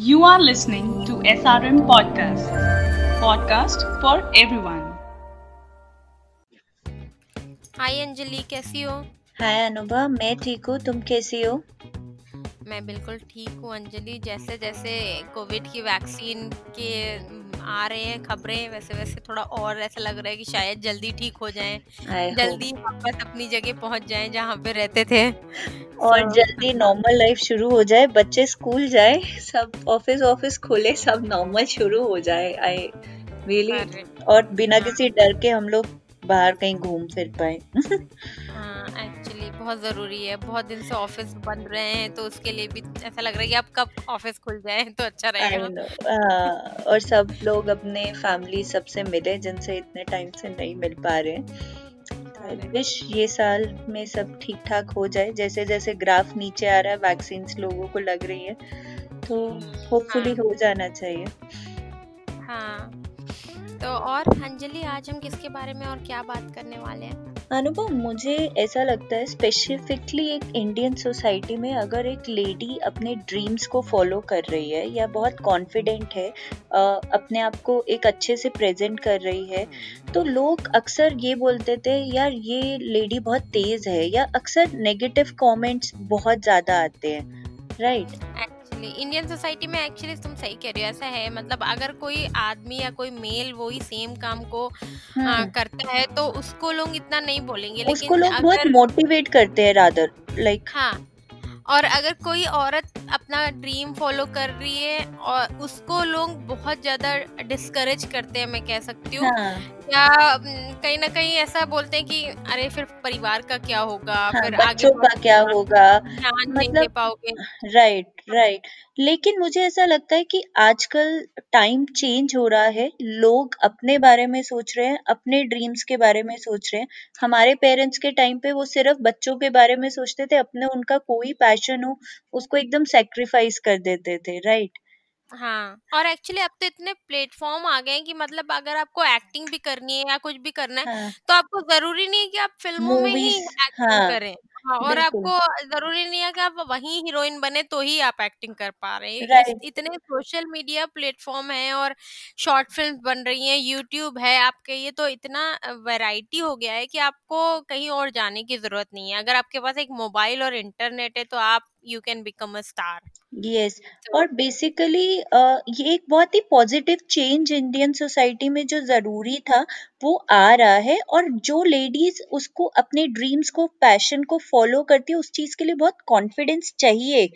You are listening to SRM Podcast, podcast for everyone. हाय अंजलि कैसी हो? हाय अनुभव मैं ठीक हूँ तुम कैसी हो? मैं बिल्कुल ठीक हूँ अंजलि। जैसे जैसे कोविड की वैक्सीन के आ रहे हैं खबरें वैसे वैसे थोड़ा और ऐसा लग रहा है कि शायद जल्दी ठीक हो जाएँ। जल्दी वापस अपनी जगह पहुँच जाएँ जहाँ पे रहते थे। और So, जल्दी नॉर्मल लाइफ शुरू हो जाए बच्चे स्कूल जाए सब ऑफ़िस ऑफ़िस खुले सब नॉर्मल शुरू हो जाए। आई रियली और बिना हाँ। किसी डर के हम लोग बाहर कहीं घूम फिर पाए। हाँ बहुत ज़रूरी है। बहुत दिन से ऑफ़िस बंद रहे हैं तो उसके लिए भी ऐसा लग रहा है कि अब कब ऑफ़िस खुल जाए तो अच्छा रहेगा। नो और सब लोग अपने फैमिली सबसे मिले जिनसे इतने टाइम से नहीं मिल पा रहे हैं। विश ये साल में सब ठीक ठाक हो जाए। जैसे जैसे ग्राफ नीचे आ रहा है वैक्सीन लोगों को लग रही है तो होपफुली हाँ। हो जाना चाहिए। हाँ। तो और अंजलि आज हम किसके बारे में और क्या बात करने वाले हैं? अनुभव मुझे ऐसा लगता है स्पेसिफिकली एक इंडियन सोसाइटी में अगर एक लेडी अपने ड्रीम्स को फॉलो कर रही है या बहुत कॉन्फिडेंट है अपने आप को एक अच्छे से प्रेजेंट कर रही है तो लोग अक्सर ये बोलते थे यार ये लेडी बहुत तेज है या अक्सर नेगेटिव कमेंट्स बहुत ज़्यादा आते हैं राइट एक्चुअली इंडियन सोसाइटी में एक्चुअली तुम सही कह रही हो ऐसा है मतलब अगर कोई आदमी या कोई मेल वही सेम काम को आ, हम्म करता है तो उसको लोग इतना नहीं बोलेंगे लेकिन उसको लोग बहुत मोटिवेट करते हैं रादर लाइक हाँ और अगर कोई औरत अपना ड्रीम फॉलो कर रही है और उसको लोग बहुत ज़्यादा डिस्करेज करते हैं मैं कह सकती हूँ। हाँ। या कहीं ना कहीं ऐसा बोलते हैं कि अरे फिर परिवार का क्या होगा? हाँ फिर आगे का क्या होगा? मतलब पाओगे। राइट राइट लेकिन मुझे ऐसा लगता है कि आजकल टाइम चेंज हो रहा है। लोग अपने बारे में सोच रहे हैं अपने ड्रीम्स के बारे में सोच रहे हैं। हमारे पेरेंट्स के टाइम पे वो सिर्फ़ बच्चों के बारे में सोचते थे अपने उनका कोई पैशन हो उसको एकदम सेक्रीफाइस कर देते थे राइट हाँ। और एक्चुअली अब तो इतने प्लेटफॉर्म आ गए हैं कि मतलब अगर आपको एक्टिंग भी करनी है या कुछ भी करना है हाँ। तो आपको ज़रूरी नहीं है कि आप फ़िल्मों में ही मूवीज़ एक्टिंग हाँ करें। हाँ और बिल्कुल। आपको ज़रूरी नहीं है कि आप वहीं हीरोइन बने तो ही आप एक्टिंग कर पा रहे हैं। इस राइट। इतने सोशल मीडिया प्लेटफॉर्म है और शॉर्ट फ़िल्म बन रही हैं यूट्यूब है आपके ये तो इतना वैरायटी हो गया है कि आपको कहीं और जाने की ज़रूरत नहीं है। अगर आपके पास एक मोबाइल और इंटरनेट है तो आप you can become a star yes और बेसिकली ये एक बहुत ही पॉजिटिव चेंज इंडियन सोसाइटी में जो ज़रूरी था वो आ रहा है और जो लेडीज़ उसको अपने ड्रीम्स को पैशन को फॉलो करती है उस चीज़ के लिए बहुत कॉन्फिडेंस चाहिए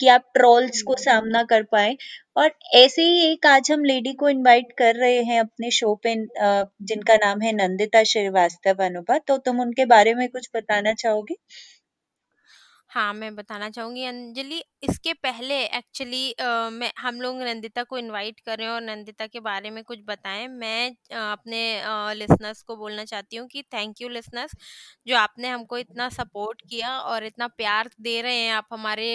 कि आप ट्रोल्स को सामना कर पाए। और ऐसे ही एक आज हम लेडी को इनवाइट कर रहे हैं अपने शो पे जिनका नाम है नंदिता श्रीवास्तव अनुभा तो तुम उनके बारे में कुछ बताना चाहोगे? हाँ मैं बताना चाहूँगी अंजलि इसके पहले एक्चुअली मैं हम लोग नंदिता को इनवाइट कर रहे हैं और नंदिता के बारे में कुछ बताएँ। मैं अ, अपने लिसनर्स को बोलना चाहती हूँ कि थैंक यू लिसनर्स जो आपने हमको इतना सपोर्ट किया और इतना प्यार दे रहे हैं। आप हमारे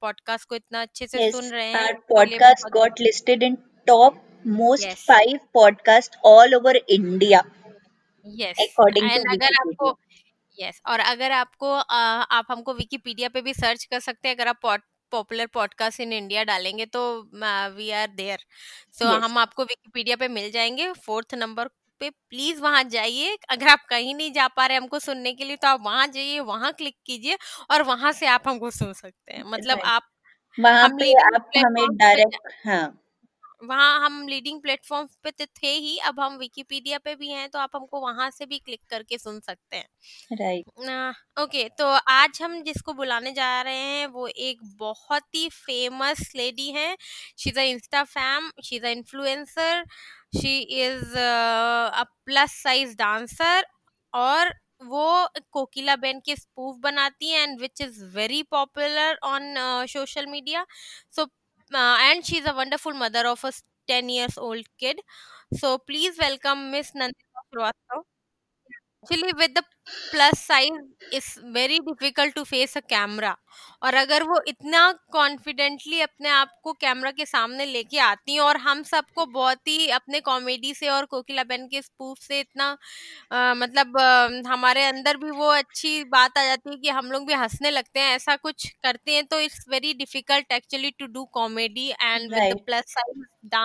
पॉडकास्ट को इतना अच्छे से Yes, सुन रहे हैं our उसके लिए podcast बहुत got listed in top most yes five podcast all over India, yes according to and अगर आपको Wikipedia. यस और अगर आपको अ, आप हमको विकीपीडिया पे भी सर्च कर सकते हैं अगर आप पॉपुलर पॉडकास्ट इन इंडिया डालेंगे तो वी आर देयर सो हम आपको विकीपीडिया पे मिल जाएँगे फोर्थ नंबर पे प्लीज़ वहाँ जाइए अगर आप कहीं नहीं जा पा रहे हमको सुनने के लिए तो आप वहाँ जाइए वहाँ क्लिक कीजिए और वहाँ से आप हमको सुन सकते हैं। मतलब आप वहाँ पे आप हमें डायरेक्ट हाँ। वहाँ हम लीडिंग प्लेटफॉर्म पे तो थे ही अब हम विकिपीडिया पे भी हैं तो आप हमको वहाँ से भी क्लिक करके सुन सकते हैं। Right right. ओके तो आज हम जिसको बुलाने जा रहे हैं वो एक बहुत ही फ़ेमस लेडी है। She is a insta fam she is a influencer she is a plus size dancer और वो कोकिला बेन के स्पूफ बनाती हैं and which is very popular on social media so uh, and she's a wonderful mother of a 10 years old kid. So please welcome Miss Nandita Srivastava. Actually, with the plus size, it's very difficult to face a camera. और अगर वो इतना confidently अपने आप को camera के सामने लेके आती हैं और हम सबको बहुत ही अपने कॉमेडी से और कोकिला बेन के स्पूफ से इतना अ, मतलब अ, हमारे अंदर भी वो अच्छी बात आ जाती है कि हम लोग भी हंसने लगते हैं ऐसा कुछ करते हैं तो it's very difficult actually to do comedy and with the right. Plus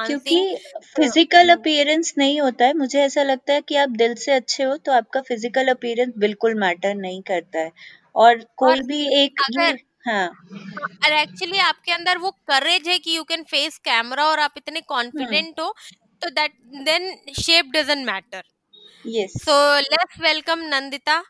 क्योंकि डांसिंग फ़िज़िकल अपीयरेंस नहीं होता है मुझे ऐसा लगता है कि आप दिल से अच्छे हो तो आपका फ़िज़िकल अपीयरेंस बिल्कुल मैटर नहीं करता है। और कोई भी एक अगर हाँ। और एक्चुअली आपके अंदर वो करेज है कि यू कैन फेस कैमरा और आप इतने हम्म। कॉन्फिडेंट हो तो that then shape doesn't matter yes so let's welcome Nandita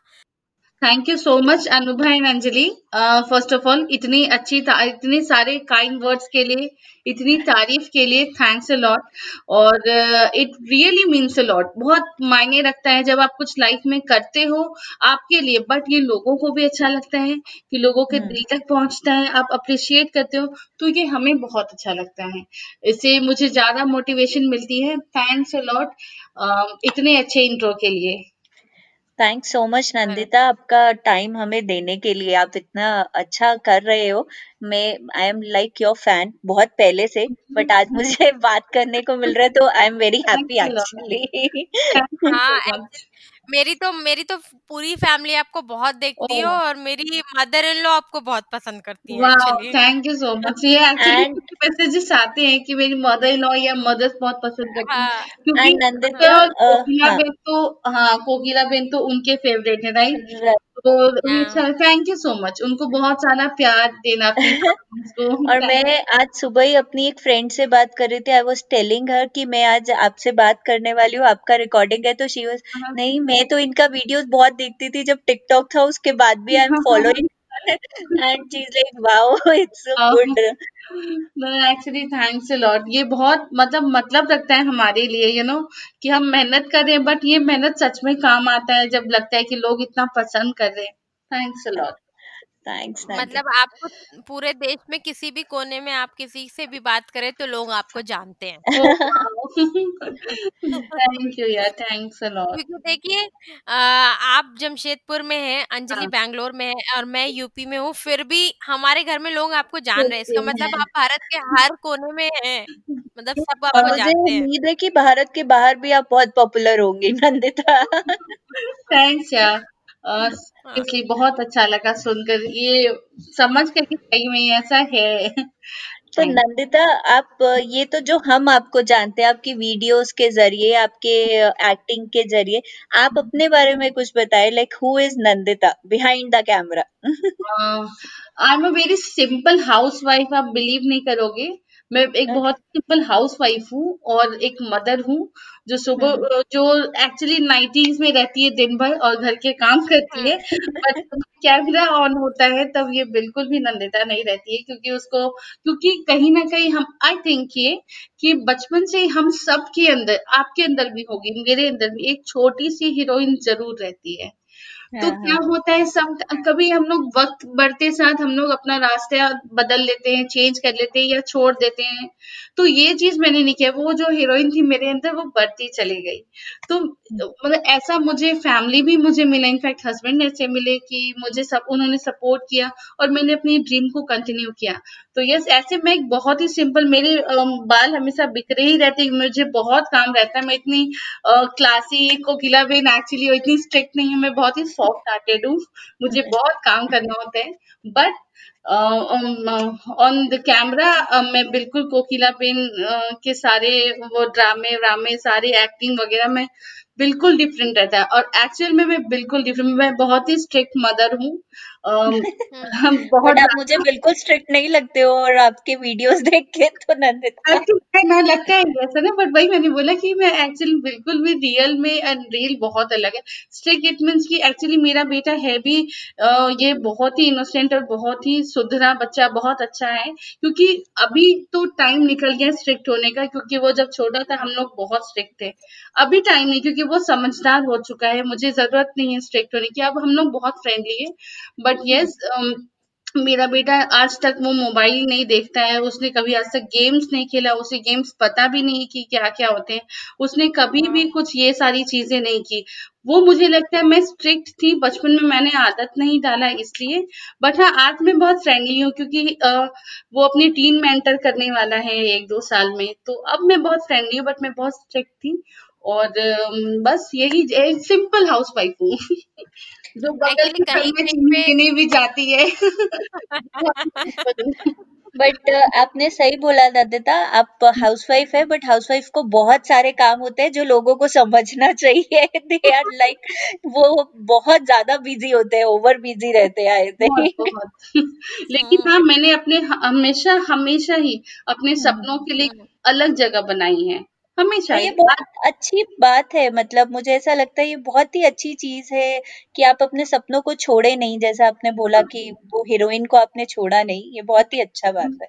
thank you so much Anubha and Anjali first of all इतनी अच्छी इतने सारे काइंड वर्ड्स के लिए इतनी तारीफ़ के लिए थैंक्स अ लॉट और it really means a lot बहुत मायने रखता है जब आप कुछ लाइफ में करते हो आपके लिए बट ये लोगों को भी अच्छा लगता है कि लोगों के हम्म। दिल तक पहुँचता है आप अप्रिशिएट करते हो तो ये हमें बहुत अच्छा लगता है। इससे मुझे ज़्यादा मोटिवेशन मिलती है। थैंक्स अ लॉट इतने अच्छे इंट्रो के लिए। थैंक्स सो मच नंदिता आपका टाइम हमें देने के लिए आप इतना अच्छा कर रहे हो। मैं I am like your fan बहुत पहले से बट आज मुझे बात करने को मिल रहा है तो आई एम वेरी हैप्पी हाँ एक्चुअली मेरी तो मेरी तो पूरी फैमिली आपको बहुत देखती है और मेरी मदर इन लॉ आपको बहुत पसंद करती है थैंक यू सो मच ये एक्चुअली मैसेजेस आते हैं कि मेरी मदर इन लॉ या मदर्स बहुत पसंद करती हैं हाँ। क्योंकि कोकिला हाँ। बेन तो हाँ कोकिला बेन तो उनके फेवरेट है राइट. तो अच्छा थैंक यू सो मच उनको बहुत सारा प्यार देना फैमिलीज़ और मैं आज सुबह ही अपनी एक फ्रेंड से बात कर रही थी। आई वॉज़ टेलिंग हर कि मैं आज आपसे बात करने वाली हूँ। आपका रिकॉर्डिंग है। तो शी वॉज़ नहीं मैं तो इनका वीडियोस बहुत देखती थी जब टिकटॉक था। उसके बाद भी I am following and she's like like wow it's so good actually thanks a lot ये बहुत मतलब मतलब रखता है हमारे लिए यू you नो know, कि हम मेहनत कर रहे हैं बट ये मेहनत सच में काम आता है जब लगता है कि लोग इतना पसंद कर रहे हैं। थैंक्स अ लॉट थैंक्स मतलब नंदिता आपको पूरे देश में किसी भी कोने में आप किसी से भी बात करें तो लोग आपको जानते हैं। थैंक यू यार थैंक्स अ लॉट क्योंकि देखिए आप जमशेदपुर में हैं अंजलि हाँ। बैंगलोर में है और मैं यूपी में हूँ फिर भी हमारे घर में लोग आपको जान रहे हैं। इसका मतलब आप भारत के हर कोने में हैं मतलब सब आपको मुझे जानते हैं। उम्मीद है कि भारत के बाहर भी आप बहुत पॉपुलर होंगे नंदिता। थैंक्स यार हाँ। सीरियसली बहुत अच्छा लगा सुनकर। ये समझ कर कि सही में ऐसा है। तो नंदिता आप ये तो जो हम आपको जानते हैं आपकी वीडियोस के ज़रिए आपके एक्टिंग के ज़रिए आप अपने बारे में कुछ बताए like who is Nandita behind the camera I am a very simple house wife आप बिलीव नहीं करोगे। मैं एक बहुत सिंपल हाउस वाइफ हूँ और एक मदर हूँ जो सुबह जो एक्चुअली नाइटीज में रहती है दिन भर और घर के काम करती है बट कैमरा ऑन होता है तब ये बिल्कुल भी नंदिता नहीं रहती है क्योंकि उसको क्योंकि कहीं ना कहीं हम आई थिंक ये कि बचपन से हम सब के अंदर आपके अंदर भी होगी मेरे अंदर भी एक छोटी सी हीरोइन ज़रूर रहती है। तो हाँ क्या हाँ। होता है सब कभी हम लोग वक्त बढ़ते साथ हम लोग अपना रास्ता बदल लेते हैं चेंज कर लेते हैं या छोड़ देते हैं। तो ये चीज़ मैंने नहीं किया वो जो हीरोइन थी मेरे अंदर वो बढ़ती चली गई। तो मतलब ऐसा मुझे फैमिली भी मुझे मिला इनफैक्ट हस्बैंड ऐसे मिले कि मुझे सब उन्होंने सपोर्ट किया और मैंने अपनी ड्रीम को कंटिन्यू किया। तो यस ऐसे मैं एक बहुत ही सिंपल मेरे बाल हमेशा बिखरे ही रहते मुझे बहुत काम रहता है मैं इतनी क्लासी को कोकिला बेन एक्चुअली इतनी स्ट्रिक्ट नहीं हूँ मैं बहुत ही सॉफ्ट हार्टेड हूँ। मुझे बहुत काम करना होता है। बट ऑन द कैमरा मैं बिल्कुल कोकिला बेन uh, के सारे वो ड्रामे व्रामे सारे एक्टिंग वगैरह में बिल्कुल डिफरेंट रहता है। और एक्चुअल में मैं बिल्कुल डिफरेंट मैं बहुत ही स्ट्रिक्ट मदर हूँ। अम, हम बहुत बट आप मुझे बिल्कुल स्ट्रिक्ट नहीं लगते हो और आपके वीडियोस देख के तो नंदिता एक्चुअली ना लगता है ऐसा ना बट वही मैंने बोला कि मैं एक्चुअली बिल्कुल भी रियल में एंड रियल बहुत अलग है। स्ट्रिक्ट इट मीन्स कि एक्चुअली मेरा बेटा है भी अ, ये बहुत ही इनोसेंट और बहुत ही सुधरा बच्चा बहुत अच्छा है क्योंकि अभी तो टाइम निकल गया स्ट्रिक्ट होने का क्योंकि वो जब छोटा था हम लोग बहुत स्ट्रिक्ट थे। अभी टाइम नहीं क्योंकि वो समझदार हो चुका है मुझे ज़रूरत नहीं है स्ट्रिक्ट होने की अब हम लोग बहुत फ्रेंडली है बट यस मेरा बेटा आज तक वो मोबाइल नहीं देखता है उसने कभी आज तक गेम्स नहीं खेला उसे गेम्स पता भी नहीं कि क्या क्या होते हैं। उसने कभी भी कुछ ये सारी चीज़ें नहीं की। वो मुझे लगता है मैं स्ट्रिक्ट थी बचपन में मैंने आदत नहीं डाला इसलिए। बट हाँ आज मैं बहुत फ्रेंडली हूँ क्योंकि आ, वो अपनी टीम में एंटर करने वाला है एक दो साल में। तो अब मैं बहुत फ्रेंडली हूँ बट मैं बहुत स्ट्रिक्ट थी। और बस यही सिंपल हाउस वाइफ हूँ। जो बगल के घर में भी जाती है। बट आपने सही बोला नंदिता आप हाउसवाइफ है बट हाउसवाइफ को बहुत सारे काम होते हैं जो लोगों को समझना चाहिए। दे आर लाइक वो बहुत ज़्यादा बिज़ी होते हैं ओवर बिज़ी रहते हैं आई थिंक लेकिन हाँ मैंने अपने हमेशा हमेशा ही अपने सपनों के लिए अलग जगह बनाई है। हमेशा ये बहुत अच्छी बात है मतलब मुझे ऐसा लगता है ये बहुत ही अच्छी चीज़ है कि आप अपने सपनों को छोड़े नहीं जैसा आपने बोला कि वो हीरोइन को आपने छोड़ा नहीं ये बहुत ही अच्छा बात है।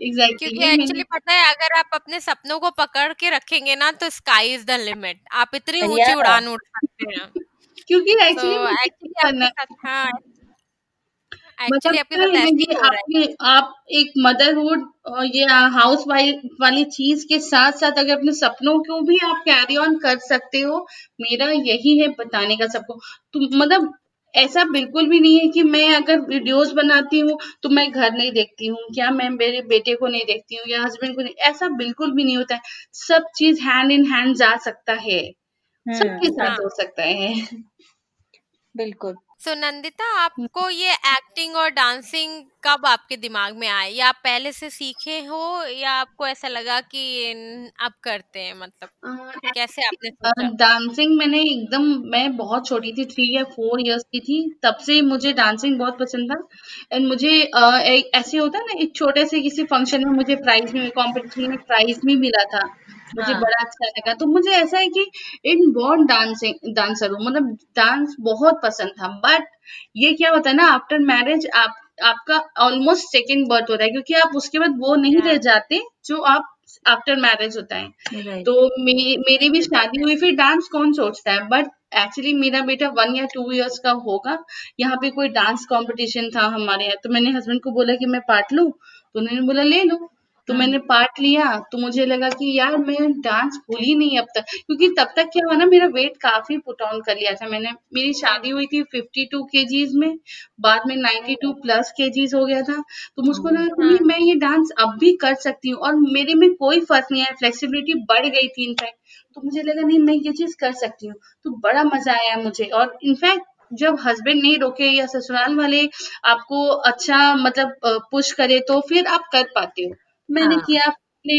Exactly. क्योंकि एक्चुअली पता है अगर आप अपने सपनों को पकड़ के रखेंगे ना तो स्काई इज़ द लिमिट आप इतनी ऊँची उड़ान उड़ सकते हैं। क्योंकि एक्चुअली ये आप एक मदरहुड ये हाउस वाइफ वाली चीज़ के साथ साथ अगर अपने सपनों को भी आप कैरी ऑन कर सकते हो मेरा यही है बताने का सबको। तो मतलब ऐसा बिल्कुल भी नहीं है कि मैं अगर वीडियोस बनाती हूँ तो मैं घर नहीं देखती हूँ क्या मैं मेरे बेटे को नहीं देखती हूँ या हस्बैंड को नहीं ऐसा बिल्कुल भी नहीं होता है। सब चीज़ हैंड इन हैंड जा सकता है। सबके साथ हाँ। हो सकता है। बिल्कुल। सो नंदिता आपको ये एक्टिंग और डांसिंग कब आपके दिमाग में आए? या आप पहले से सीखे हो या आपको ऐसा लगा कि आप करते हैं मतलब कैसे आपने सोचा? डांसिंग मैंने एकदम मैं बहुत छोटी थी थ्री या फोर इयर्स की थी तब से मुझे डांसिंग बहुत पसंद था। एंड मुझे एक ऐसे होता है ना एक छोटे से किसी फ़ंक्शन में मुझे प्राइज में कॉम्पिटिशन में प्राइज भी मिला था। मुझे हाँ. बड़ा अच्छा लगा। तो मुझे ऐसा है कि इन बॉर्न डांसिंग डांसर हूँ मतलब डांस बहुत पसंद था। बट ये क्या होता है ना आफ्टर मैरिज आप आपका ऑलमोस्ट सेकेंड बर्थ होता है क्योंकि आप उसके बाद वो नहीं रह जाते जो आप आफ्टर मैरिज होता है। तो मे, मेरी भी शादी हुई फिर डांस कौन सोचता है? बट एक्चुअली मेरा बेटा वन या टू इयर्स का होगा। यहाँ पे कोई डांस कंपटीशन था हमारे यहाँ। तो मैंने हस्बैंड को बोला कि मैं पार्ट लू। तो उन्होंने बोला ले लो। तो। मैंने पार्ट लिया तो मुझे लगा कि यार मैं डांस भूली नहीं अब तक क्योंकि तब तक क्या हुआ ना मेरा वेट काफ़ी पुट ऑन कर लिया था मैंने मेरी शादी हुई थी फिफ्टी टू केजीज में बाद में नाइन्टी टू प्लस केजीज हो गया था तो मुझको लगा कि हाँ। मैं ये डांस अब भी कर सकती हूँ और मेरे में कोई फ़र्क नहीं है फ्लेक्सिबिलिटी बढ़ गई थी इनफैक्ट तो मुझे लगा नहीं मैं ये चीज़ कर सकती हूँ तो बड़ा मज़ा आया मुझे और इनफैक्ट जब हस्बैंड नहीं रोके या ससुराल वाले आपको अच्छा मतलब पुश करे तो फिर आप कर पाते हो मैंने हाँ. किया अपने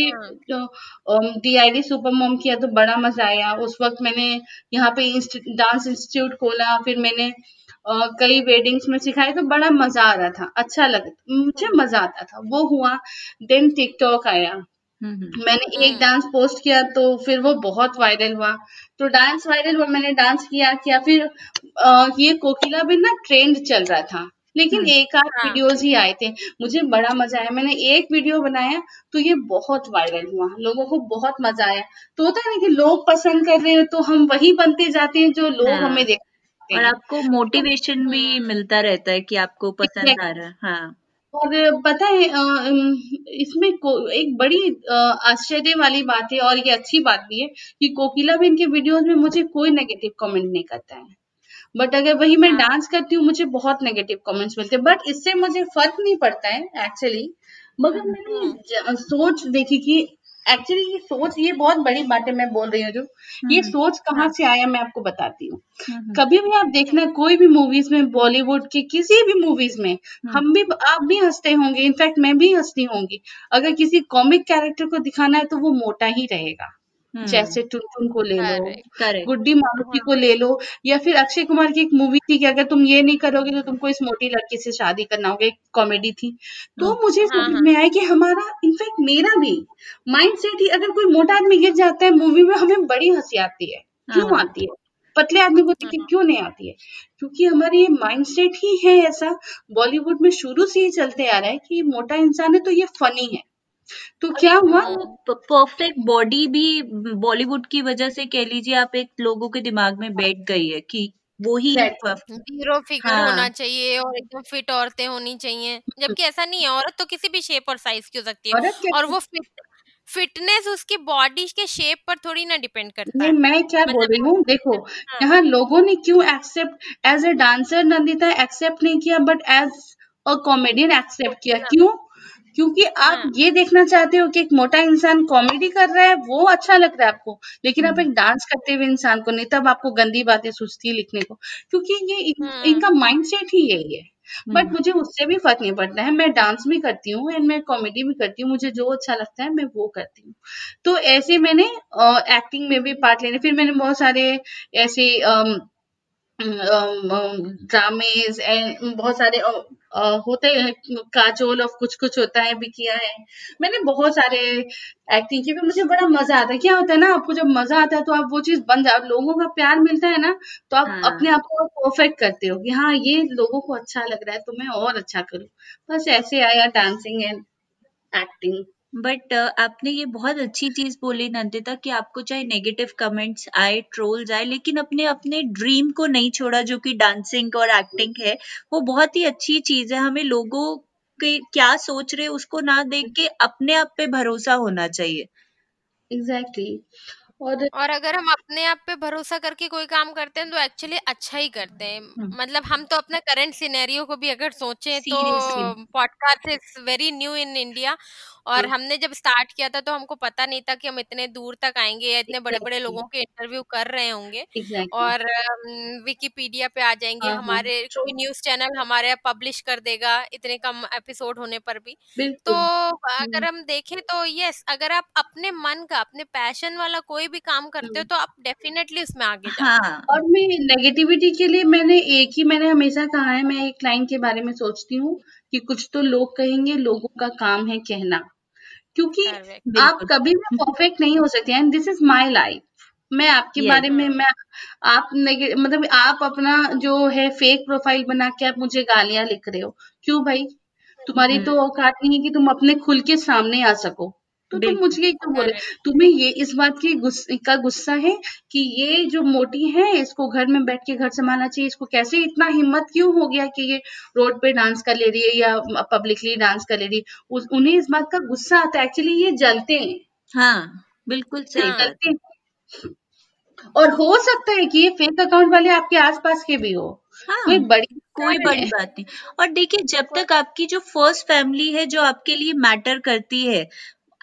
डी आई डी सुपर मोम किया तो बड़ा मज़ा आया। उस वक्त मैंने यहाँ पे डांस इंस्टीट्यूट खोला फिर मैंने uh, कई वेडिंग्स में सिखाए तो बड़ा मज़ा आ रहा था अच्छा लगा मुझे मज़ा आता था। वो हुआ देन टिकटॉक आया। मैंने एक डांस पोस्ट किया तो फिर वो बहुत वायरल हुआ। तो डांस वायरल हुआ मैंने डांस किया किया फिर आ, ये कोकिला भी ना ट्रेंड चल रहा था। लेकिन हम्म। एक आध हाँ। वीडियोस ही आए थे। मुझे बड़ा मज़ा आया। मैंने एक वीडियो बनाया तो ये बहुत वायरल हुआ। लोगों को बहुत मज़ा आया। तो होता है ना कि लोग पसंद कर रहे हैं तो हम वही बनते जाते हैं जो लोग हाँ। हमें देखते और आपको मोटिवेशन भी मिलता रहता है कि आपको पसंद आ रहा है। हाँ। और पता है इसमें एक बड़ी आश्चर्य वाली बात है और ये अच्छी बात भी है कि कोकिला भी इनके वीडियोस में मुझे कोई नेगेटिव कमेंट नहीं करता है। बट अगर वही मैं डांस हाँ। करती हूँ मुझे बहुत नेगेटिव कमेंट्स मिलते हैं बट इससे मुझे फ़र्क नहीं पड़ता है एक्चुअली मगर मैंने सोच देखी कि एक्चुअली ये सोच ये बहुत बड़ी बात है मैं बोल रही हूँ जो ये हम्म। सोच कहाँ हाँ। से आया मैं आपको बताती हूँ हम्म। कभी भी आप देखना कोई भी मूवीज़ में बॉलीवुड की किसी भी मूवीज़ में हम्म। हम भी आप भी हँसते होंगे इनफैक्ट मैं भी हंसती होंगी अगर किसी कॉमिक कैरेक्टर को दिखाना है तो वो मोटा ही रहेगा। जैसे टुनटुन को ले लो गुड्डी मारुति हाँ। को ले लो या फिर अक्षय कुमार की एक मूवी थी कि अगर तुम ये नहीं करोगे तो तुमको इस मोटी लड़की से शादी करना होगा एक कॉमेडी थी। तो हाँ। मुझे हाँ, समझ में आया कि हमारा इनफैक्ट मेरा भी माइंड सेट ही अगर कोई मोटा आदमी गिर जाता है मूवी में हमें बड़ी हँसी आती है। क्यों आती है? पतले आदमी को देखिए क्यों नहीं आती है? क्योंकि हमारे ये माइंड सेट ही है ऐसा। बॉलीवुड में शुरू से ही चलते आ रहा है कि मोटा इंसान है तो ये फनी है। तो क्या हुआ? परफेक्ट बॉडी भी बॉलीवुड की वजह से कह लीजिए आप एक लोगों के दिमाग में बैठ गई है कि वो ही Exactly. ज़ीरो फिगर होना हाँ। चाहिए और एकदम फिट औरतें होनी चाहिए। जबकि ऐसा नहीं है औरत तो किसी भी शेप और साइज़ की हो सकती है। औरत क्या और वो फिट फिटनेस उसकी बॉडी के शेप पर थोड़ी ना डिपेंड करता नहीं है। मैं क्या बोल मतलब रही हूँ देखो हाँ। यहाँ लोगों ने क्यों accept as a dancer Nandita accept नहीं किया but as a comedian accept किया? हाँ। क्यों? क्योंकि आप हाँ। ये देखना चाहते हो कि एक मोटा इंसान कॉमेडी कर रहा है वो अच्छा लग रहा है आपको। लेकिन आप हम्म। एक डांस करते हुए इंसान को नहीं तब आपको गंदी बातें सूझती है लिखने को। क्योंकि ये इन, हम्म इनका माइंडसेट ही यही है। But hmm. मुझे उससे भी फ़र्क नहीं पड़ता है। मैं डांस भी करती हूँ एंड मैं कॉमेडी भी करती हूँ। मुझे जो अच्छा लगता है मैं वो करती हूँ। तो ऐसे मैंने एक्टिंग में भी पार्ट लेने। फिर मैंने बहुत सारे ऐसे ड्रामेज एंड बहुत सारे अ, अ, होते हैं काजोल ऑफ़ कुछ कुछ होता है भी किया है। मैंने बहुत सारे एक्टिंग की भी मुझे बड़ा मज़ा आता है। क्या होता है ना आपको जब मज़ा आता है तो आप वो चीज़ बन जाओ लोगों का प्यार मिलता है ना तो आप हाँ। अपने आप को परफेक्ट करते हो कि हाँ ये लोगों को अच्छा लग रहा है तो मैं और अच्छा करूँ। बस ऐसे आया डांसिंग एंड एक्टिंग बट आपने ये बहुत अच्छी चीज़ बोली नंदिता कि आपको चाहे नेगेटिव कमेंट्स आए ट्रोल्स आए लेकिन अपने अपने ड्रीम को नहीं छोड़ा जो कि डांसिंग और एक्टिंग है वो बहुत ही अच्छी चीज़ है। हमें लोगों के क्या सोच रहे हैं उसको ना देख के अपने आप पे भरोसा होना चाहिए। एग्जैक्टली और और अगर हम अपने आप पे भरोसा करके कोई काम करते हैं तो एक्चुअली अच्छा ही करते हैं। हम्म। मतलब हम तो अपना करंट सिनेरियो को भी अगर सोचें तो seriously podcast is very new in India और हाँ हमने जब स्टार्ट किया था तो हमको पता नहीं था कि हम इतने दूर तक आएँगे या इतने बड़े बड़े लोगों के इंटरव्यू कर रहे होंगे और विकीपीडिया पे आ जाएँगे हाँ हाँ। हमारे कोई न्यूज़ चैनल हमारे पब्लिश कर देगा इतने कम एपिसोड होने पर भी। तो अगर हम्म, हम देखें तो यस अगर आप अपने मन का अपने पैशन वाला कोई भी काम करते हो हम्म। तो आप डेफिनेटली उसमें आगे हाँ। और मैं नेगेटिविटी के लिए मैंने एक ही मैंने हमेशा कहा है मैं एक लाइन के बारे में सोचती हूँ कि कुछ तो लोग कहेंगे लोगों का काम है कहना। क्योंकि आप कभी भी परफेक्ट नहीं हो सकते and this is my life मैं आपके बारे में मैं आप मतलब आप अपना जो है फेक प्रोफ़ाइल बना के आप मुझे गालियाँ लिख रहे हो। क्यों भाई? तुम्हारी हम्म। तो औकात नहीं है कि तुम अपने खुल के सामने आ सको। तो तुम बिल्कुल। मुझे क्यों बोले? करेक्ट तुम्हें ये इस बात की गुस्से का गुस्सा है कि ये जो मोटी है इसको घर में बैठ के घर संभालना चाहिए इसको कैसे इतना हिम्मत क्यों हो गया कि ये रोड पे डांस कर ले रही है या पब्लिकली डांस कर ले रही है? उस, उन्हें इस बात का गुस्सा आता है। एक्चुअली ये जलते हैं। हाँ बिल्कुल सही हाँ बात। जलते हैं। और हो सकता है कि ये फेक अकाउंट वाले आपके आसपास के भी हो। कोई हाँ बड़ी कोई बड़ी है। बात नहीं। और देखिए जब तक आपकी जो फ़र्स्ट फैमिली है जो आपके लिए मैटर करती है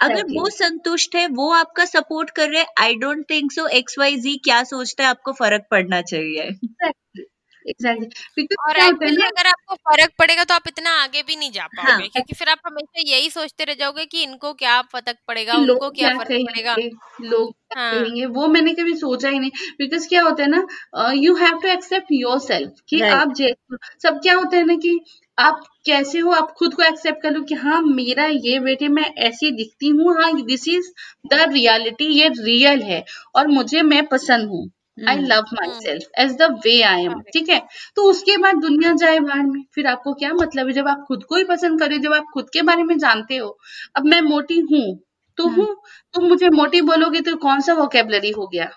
अगर एग्जैक्टली वो संतुष्ट है वो आपका सपोर्ट कर रहे हैं I don't think so X Y Z क्या सोचता है आपको फ़र्क पड़ना चाहिए। एग्जैक्टली एग्जैक्टली बिकॉज़ और क्या होता है एक्चुअली ना अगर आपको फ़र्क पड़ेगा तो आप इतना आगे भी नहीं जा हाँ। पाओगे क्योंकि फिर आप हमेशा यही सोचते रह जाओगे कि इनको क्या फ़र्क पड़ेगा कि लोग उनको क्या क्या फ़र्क पड़ेगा। कहेंगे लोग क्या हाँ। कहेंगे वो मैंने कभी सोचा ही नहीं। बिकॉज़ क्या होता है ना you have to accept yourself कि राइट आप जैसे सब क्या होता है ना कि आप कैसे हो? आप खुद को एक्सेप्ट कर लो कि हाँ मेरा ये वेट है मैं ऐसी दिखती हूँ। हाँ दिस इज़ द रियलिटी ये रियल है और मुझे मैं पसंद हूँ। I love myself as the way I am ठीक है? तो उसके बाद दुनिया जाए बाहर में फिर आपको क्या मतलब है? जब आप खुद को ही पसंद करें जब आप खुद के बारे में जानते हो अब मैं मोटी हूँ तो हूँ। तुम मुझे मोटी बोलोगे तो कौन सा वोकेबलरी हो गया?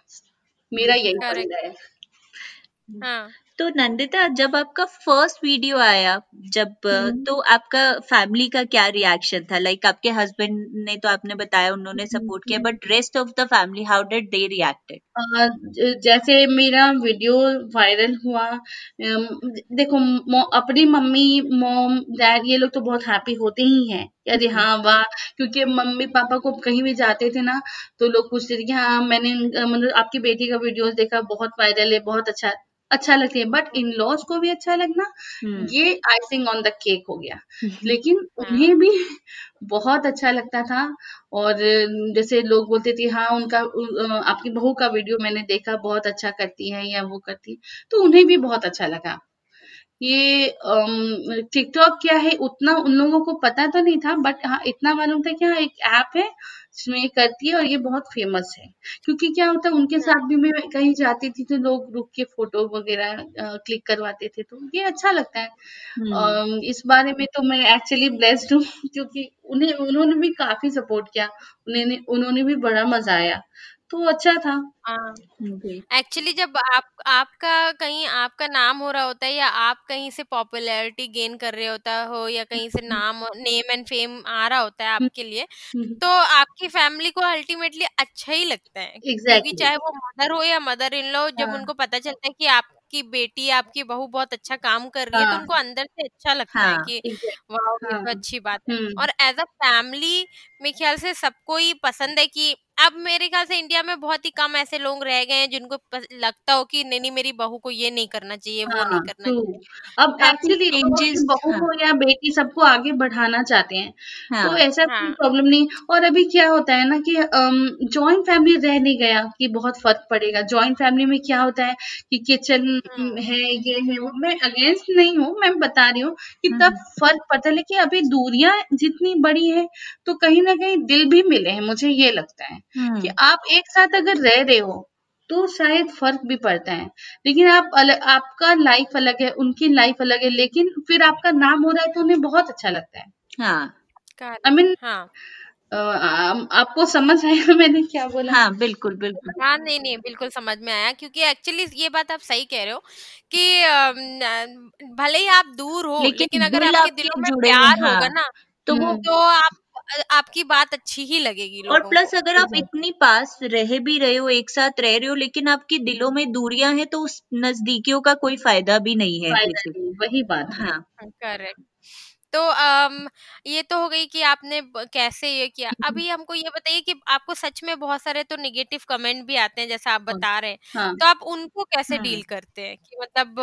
मेरा यही है। हाँ। तो नंदिता जब आपका फ़र्स्ट वीडियो आया जब हम्म, तो आपका फैमिली का क्या रिएक्शन था? लाइक आपके हस्बैंड ने तो आपने बताया उन्होंने हम्म, सपोर्ट किया हम्म। But rest of the family how did they reacted ज- जैसे मेरा वीडियो वायरल हुआ अम, देखो मो- अपनी मम्मी मॉम डैड ये लोग तो बहुत हैप्पी होते ही हैं। अरे हम्म। हाँ वाह क्योंकि मम्मी पापा को कहीं भी जाते थे ना तो लोग पूछते थे कि हाँ मैंने मतलब आपकी बेटी का वीडियो देखा बहुत वायरल है बहुत अच्छा अच्छा लगती है बट इन लॉज को भी अच्छा लगना हम्म। ये आइसिंग ऑन द केक हो गया। लेकिन हाँ। उन्हें भी बहुत अच्छा लगता था और जैसे लोग बोलते थे हाँ उनका उ- अ, आपकी बहू का वीडियो मैंने देखा बहुत अच्छा करती है या वो करती है तो उन्हें भी बहुत अच्छा लगा। ये टिकटॉक क्या है उतना उन लोगों को पता तो नहीं था बट हाँ इतना मालूम था कि हाँ एक ऐप है इसमें करती है और ये बहुत फ़ेमस है। क्योंकि क्या होता है उनके साथ भी मैं कहीं जाती थी तो लोग रुक के फ़ोटो वगैरह क्लिक करवाते थे तो ये अच्छा लगता है। हम्म। अम, इस बारे में तो मैं एक्चुअली ब्लेस्ड हूँ क्योंकि उन्हें उन्होंने भी काफ़ी सपोर्ट किया उन्होंने उन्होंने भी बड़ा मज़ा आया। तो अच्छा था। हाँ। जी। एक्चुअली जब आप आपका कहीं आपका नाम हो रहा होता है या आप कहीं से पॉपुलैरिटी गेन कर रहे होता हो या कहीं से नाम नेम एंड फेम आ रहा होता है आपके लिए हम्म, तो आपकी फैमिली को अल्टीमेटली अच्छा ही लगता है। क्योंकि चाहे वो मदर हो या मदर इन लॉ जब हाँ। उनको पता चलता है कि आप आपकी बेटी आपकी बहू बहुत अच्छा काम कर रही है तो हाँ। उनको अंदर से अच्छा लगता है हाँ कि वाह हाँ तो अच्छी बात है। हम्म। और एज अ फैमिली मेरे ख्याल से सबको ही पसंद है कि अब मेरे ख्याल से इंडिया में बहुत ही कम ऐसे लोग रह गए हैं जिनको लगता हो कि नहीं नहीं मेरी बहू को ये नहीं करना चाहिए वो नहीं हाँ करना चाहिए। अब एक्चुअली चेंजेस बहू हाँ। को या बेटी सबको आगे बढ़ाना चाहते हैं हाँ, तो ऐसा हाँ कोई हाँ। प्रॉब्लम नहीं। और अभी क्या होता है ना कि जॉइंट फैमिली रह नहीं गया कि बहुत फ़र्क पड़ेगा। जॉइंट फैमिली में क्या होता है कि किचन हम्म है ये है वो मैं अगेंस्ट नहीं हूँ मैं बता रही हूँ कि तब फ़र्क पड़ता है। लेकिन अभी दूरियाँ जितनी बड़ी है तो कहीं ना कहीं दिल भी मिले हैं मुझे ये लगता है। कि हम्म। आप एक साथ अगर रह रहे हो तो शायद फ़र्क भी पड़ता है। लेकिन आप अलग आपका लाइफ अलग है उनकी लाइफ अलग है लेकिन फिर आपका नाम हो रहा है तो उन्हें बहुत अच्छा लगता है। हाँ। आई करेक्ट मीन हाँ। आपको समझ आया मैंने क्या बोला? हाँ बिल्कुल बिल्कुल। हाँ नहीं नहीं बिल्कुल समझ में आया क्योंकि एक्चुअली ये बात आप सही कह रहे हो कि अम, भले ही आप दूर हो लेकिन लेकिन अगर दिल आपके आपके दिलों में जुड़े प्यार हाँ। होगा ना तो वो हम्म तो आप आपकी बात अच्छी ही लगेगी और प्लस अगर आप इतनी पास रह भी रहे हो एक साथ रह रहे हो लेकिन आपकी दिलों में दूरियाँ हैं तो उस नजदीकियों का कोई फ़ायदा भी नहीं है वही बात हाँ। करेक्ट तो अम, ये तो हो गई कि आपने ब- कैसे ये किया? अभी हमको ये बताइए कि आपको सच में बहुत सारे तो नेगेटिव कमेंट भी आते हैं जैसा आप बता रहे हैं। हाँ। तो आप उनको कैसे हाँ। डील करते हैं? कि मतलब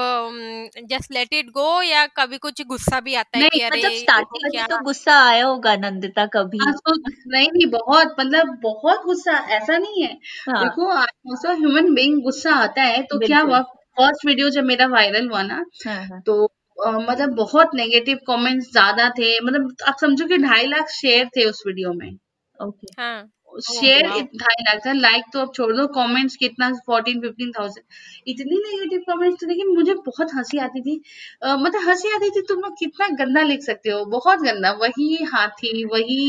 जस्ट लेट इट गो या कभी कुछ गुस्सा भी आता है नहीं कि अरे मतलब ये स्टार्टिंग में क्या? तो गुस्सा आया होगा नंदिता हाँ कभी तो नहीं नहीं बहुत मतलब बहुत गुस्सा ऐसा नहीं है। हाँ। देखो ऑल्सो ह्यूमन बीइंग गुस्सा आता है तो क्या बिल्कुल। हुआ फ़र्स्ट वीडियो जब मेरा वायरल हुआ ना हाँ हाँ। तो अ, मतलब बहुत नेगेटिव कमेंट्स ज़्यादा थे। मतलब आप समझो कि ढाई लाख शेयर थे उस वीडियो में। ओके हाँ। ओह शेयर वाओ ढाई लाख था। लाइक तो अब छोड़ दो कमेंट्स कितना? फोर्टीन फिफ्टीन थाउज़ेंड इतनी नेगेटिव कमेंट्स थे लेकिन मुझे बहुत हँसी आती थी। अ, मतलब हँसी आती थी तुम लोग कितना गंदा लिख सकते हो? बहुत गंदा। वही हाथी वही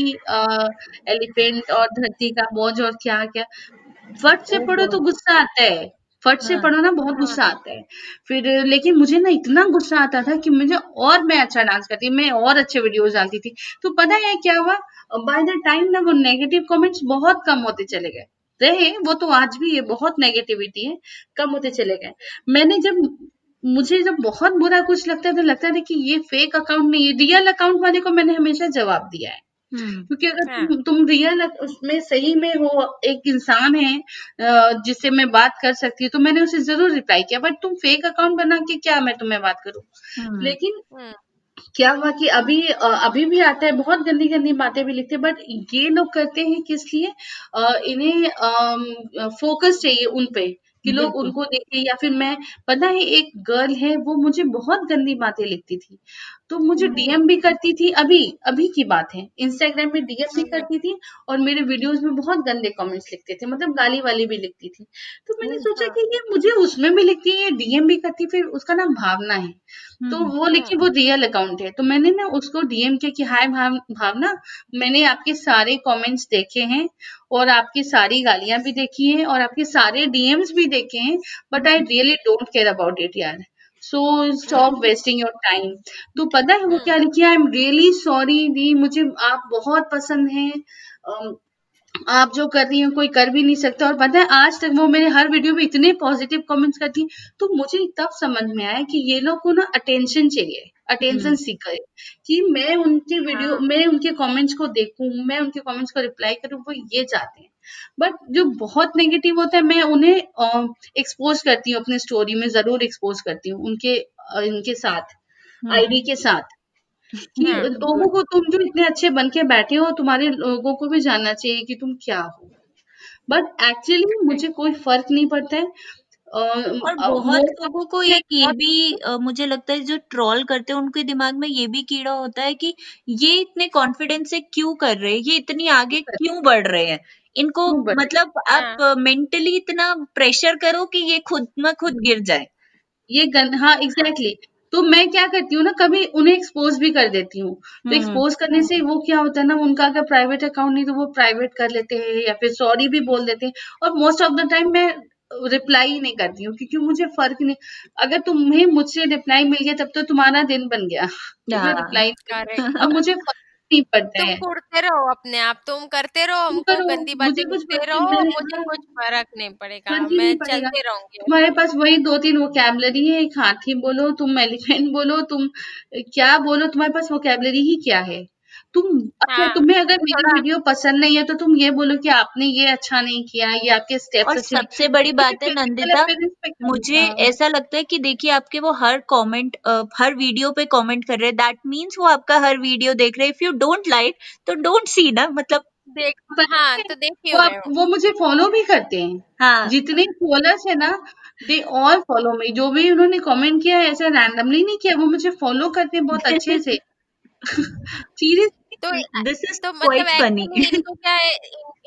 एलिफेंट और धरती का बोझ और क्या क्या फट से पढ़ो ओहो तो गुस्सा आता है। फट से हाँ। पढ़ो ना बहुत हाँ। गुस्सा आता है। फिर लेकिन मुझे ना इतना गुस्सा आता था कि मुझे और मैं अच्छा डांस करती मैं और अच्छे वीडियोस डालती थी। तो पता है क्या हुआ? बाय द टाइम ना वो नेगेटिव कमेंट्स बहुत कम होते चले गए। रहे वो तो आज भी है बहुत नेगेटिविटी है कम होते चले गए। मैंने जब मुझे जब बहुत बुरा कुछ लगता है तो लगता था कि ये फेक अकाउंट नहीं है रियल अकाउंट वाले को मैंने हमेशा जवाब दिया है। हम्म। क्योंकि अगर हाँ। तुम तुम रियल उसमें सही में हो एक इंसान है अ, जिससे मैं बात कर सकती हूँ तो मैंने उसे ज़रूर रिप्लाई किया बट तुम फेक अकाउंट बना के क्या मैं तुम्हें बात करूँ? हम्म। लेकिन हम्म। क्या हुआ कि अभी अ, अभी भी आता है बहुत गंदी गंदी बातें भी लिखते हैं बट ये लोग करते हैं किस लिए? अ, इन्हें फोकस चाहिए उन पे कि लोग बिल्कुल। उनको देखें या फिर मैं पता है एक गर्ल है वो मुझे बहुत गंदी बातें लिखती थी। तो मुझे हम्म। डीएम भी करती थी अभी अभी की बात है। इंस्टाग्राम में डीएम भी हम्म करती थी और मेरे वीडियोस में बहुत गंदे कमेंट्स लिखते थे मतलब गाली वाली भी लिखती थी। तो मैंने सोचा हाँ कि ये मुझे उसमें भी लिखती है डीएम भी करती फिर उसका नाम भावना है। तो हम्म वो लेकिन हम्म वो रियल अकाउंट है। तो मैंने ना उसको डीएम किया कि हाय भाव, भावना मैंने आपके सारे कमेंट्स देखे हैं और आपकी सारी गालियाँ भी देखी हैं और आपके सारे डीएम्स भी देखे हैं but I hmm. Really don't care about it यार। So hmm stop wasting your time तो पता है वो क्या हम्म लिखी आई एम रियली सॉरी दी मुझे आप बहुत पसंद हैं। अम, आप जो कर रही हो कोई कर भी नहीं सकता। और पता है आज तक वो मेरे हर वीडियो में इतने पॉजिटिव कमेंट्स करती है। तो मुझे तब समझ में आया कि ये लोग को ना अटेंशन चाहिए अटेंशन हम्म। सीकर कि मैं उनके वीडियो हाँ। मैं उनके कमेंट्स को देखूँ मैं उनके कमेंट्स को रिप्लाई करूँ वो ये चाहते हैं। बट जो बहुत नेगेटिव होता है मैं उन्हें एक्सपोज करती हूँ अपने स्टोरी में ज़रूर एक्सपोज करती हूँ उनके अ, इनके साथ हम्म। आईडी के साथ। कि हाँ लोगों को तुम जो इतने अच्छे बन के बैठे हो तुम्हारे लोगों को भी जानना चाहिए कि तुम क्या हो। बट एक्चुअली मुझे कोई फ़र्क नहीं पड़ता है। और बहुत लोगों को एक ये भी uh, मुझे लगता है जो ट्रोल करते हैं उनके दिमाग में ये भी कीड़ा होता है कि ये इतने कॉन्फिडेंस से क्यों कर रहे हैं? ये इतनी आगे क्यों बढ़ रहे हैं? इनको मतलब आप मेंटली इतना प्रेशर करो कि ये खुद में खुद गिर जाए। ये गन हाँ एग्जैक्टली exactly. तो मैं क्या करती हूँ ना कभी उन्हें एक्सपोज भी कर देती हूँ। तो एक्सपोज करने से वो क्या होता है ना उनका अगर प्राइवेट अकाउंट नहीं तो वो प्राइवेट कर लेते हैं या फिर सॉरी भी बोल देते हैं। और मोस्ट ऑफ़ द टाइम मैं रिप्लाई नहीं करती हूँ क्योंकि मुझे फ़र्क नहीं। अगर तुम्हें मुझसे रिप्लाई मिल गया तब तो तुम्हारा दिन बन गया। रिप्लाई अब मुझे फ़र्क नहीं पड़ता तुम उड़ते रहो अपने आप तुम करते रहो हमको गंदी बातें करते रहो मुझे कुछ फ़र्क नहीं पड़ेगा मैं चलते रहूँगी। तुम्हारे पास वही दो तीन वोकेबलरी है एक हाथी बोलो तुम एलिफेंट बोलो तुम क्या बोलो तुम्हारे पास वोकेबलरी ही क्या है? तुम अच्छा हाँ, तुम्हें अगर मेरी वीडियो पसंद नहीं है तो तुम ये बोलो कि आपने ये अच्छा नहीं किया ये आपके स्टेप्स और सबसे बड़ी बात है नंदिता मुझे हाँ। ऐसा लगता है कि देखिए आपके वो हर कमेंट हर वीडियो पे कमेंट कर रहे हैं। दैट मींस वो आपका हर वीडियो देख रहे हैं। इफ़ यू डोंट लाइक तो डोंट सी ना मतलब देख हाँ तो देखिए वो, वो मुझे फॉलो भी करते हैं। हाँ। जितने फॉलोअर्स है ना दे ऑल फॉलो मी जो भी उन्होंने कमेंट किया है ऐसा रैंडमली नहीं किया वो मुझे फॉलो करते हैं बहुत अच्छे से। सीरियस तो दिस इज़ तो मतलब इनको क्या है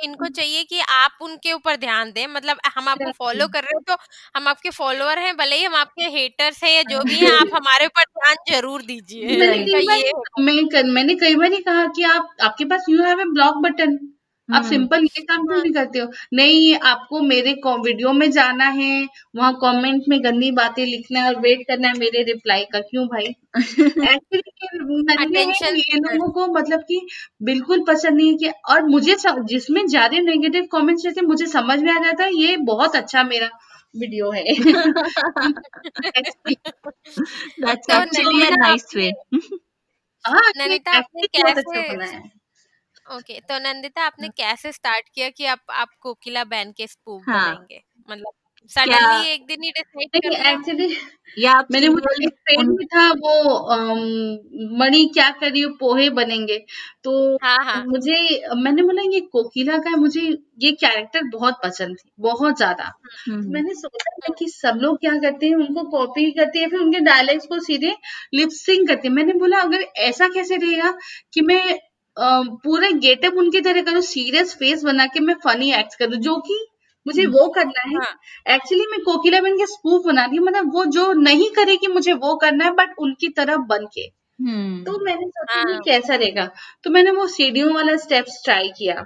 इनको चाहिए कि आप उनके ऊपर ध्यान दें। मतलब हम आपको फॉलो कर रहे हो तो हम आपके फॉलोअर हैं भले ही हम आपके हेटर्स हैं या जो भी हैं आप हमारे ऊपर ध्यान ज़रूर दीजिए। मैंने कई बार ही कहा कि आप आपके पास you have a block button आप सिंपल हम्म। ये काम क्यों। नहीं करते हो नहीं आपको मेरे वीडियो में जाना है वहाँ कमेंट में गंदी बातें लिखना है और वेट करना है मेरे रिप्लाई का क्यों भाई एक्चुअली ये लोगों को मतलब कि बिल्कुल पसंद नहीं है कि और मुझे जिसमें ज़्यादा नेगेटिव कमेंट्स रहते मुझे समझ में आ जाता है ये बहुत अच्छा मेरा वीडियो है. हाँ, नैनीता आपने कैसे अच्छा ओके तो नंदिता आपने हाँ। कैसे स्टार्ट किया कि आप आप कोकिला बैन के स्पूफ हाँ. बनेंगे मतलब सडनली एक दिन ही डिसाइड कर एक्चुअली या मैंने मुझे फ्रेंड भी था वो मणि क्या करी पोहे बनेंगे तो हाँ, हाँ. मुझे मैंने बोला ये कोकिला का मुझे ये कैरेक्टर बहुत पसंद थी बहुत ज़्यादा हम्म, हम्म। मैंने सोचा था कि सब लोग क्या करते हैं उनको कॉपी करते हैं फिर उनके डायलॉग्स को सीधे लिपसिंग करते हैं मैंने बोला अगर ऐसा कैसे रहेगा कि मैं पूरे गेटअप उनकी तरह करूँ सीरियस फेस बना के मैं फनी एक्ट करूँ जो कि मुझे वो करना है एक्चुअली हाँ. मैं कोकिला बन के स्पूफ बना रही हूँ मतलब वो जो नहीं करेगी मुझे वो करना है बट उनकी तरह बन के hmm. तो मैंने सोचा हाँ. कैसा रहेगा तो मैंने वो सीढ़ियों वाला स्टेप्स ट्राई किया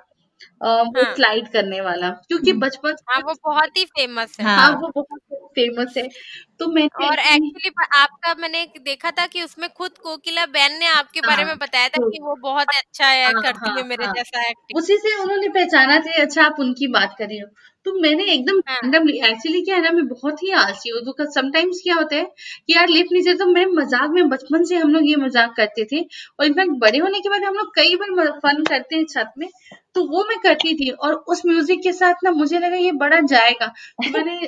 वो हाँ. स्लाइड करने वाला क्योंकि हम्म। बचपन हाँ वो बहुत ही फ़ेमस है। हाँ, हाँ। वो बहुत फ़ेमस है। तो मैं और एक्चुअली आपका मैंने देखा था कि उसमें खुद कोकिला बैन ने आपके हाँ, बारे में बताया था कि वो बहुत अच्छा है हाँ, करती हाँ, है मेरे हाँ, जैसा एक्टिंग उसी से उन्होंने पहचाना थे अच्छा आप उनकी बात कर रही हो। तो मैंने एकदम रैंडमली हाँ। एक्चुअली क्या है ना मैं बहुत ही आलसी हूँ। तो समटाइम्स क्या होता है कि यार लिफ्ट नीचे तो मैं मज़ाक में बचपन से हम लोग ये मज़ाक करते थे। और इनफैक्ट बड़े होने के बाद हम लोग कई बार फन करते हैं छत में। तो वो मैं करती थी और उस म्यूज़िक के साथ ना मुझे लगा ये बड़ा जाएगा। तो मैंने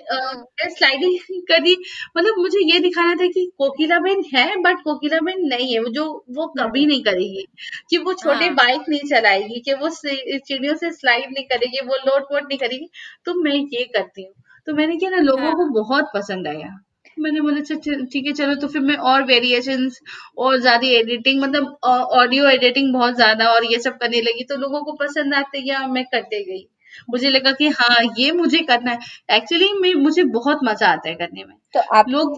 स्लाइडिंग करी। मतलब मुझे ये दिखाना था कि कोकिला बहन है बट कोकिला बहन नहीं है। जो वो कभी नहीं करेगी कि वो छोटे हाँ। बाइक। नहीं चलाएगी कि वो चिड़ियों से स्लाइड नहीं करेगी वो लोट वोट नहीं करेगी। तो मैं ये करती हूँ। तो मैंने क्या ना लोगों हाँ। को बहुत पसंद आया। मैंने बोला अच्छा ठीक है चलो। तो फिर मैं और वेरिएशन और ज़्यादा एडिटिंग मतलब ऑडियो एडिटिंग बहुत ज़्यादा और ये सब करने लगी। तो लोगों को पसंद आते गया मैं करते गई? मुझे लगा कि हाँ ये मुझे करना है। एक्चुअली मैं मुझे बहुत मज़ा आता है करने में। तो आप लोग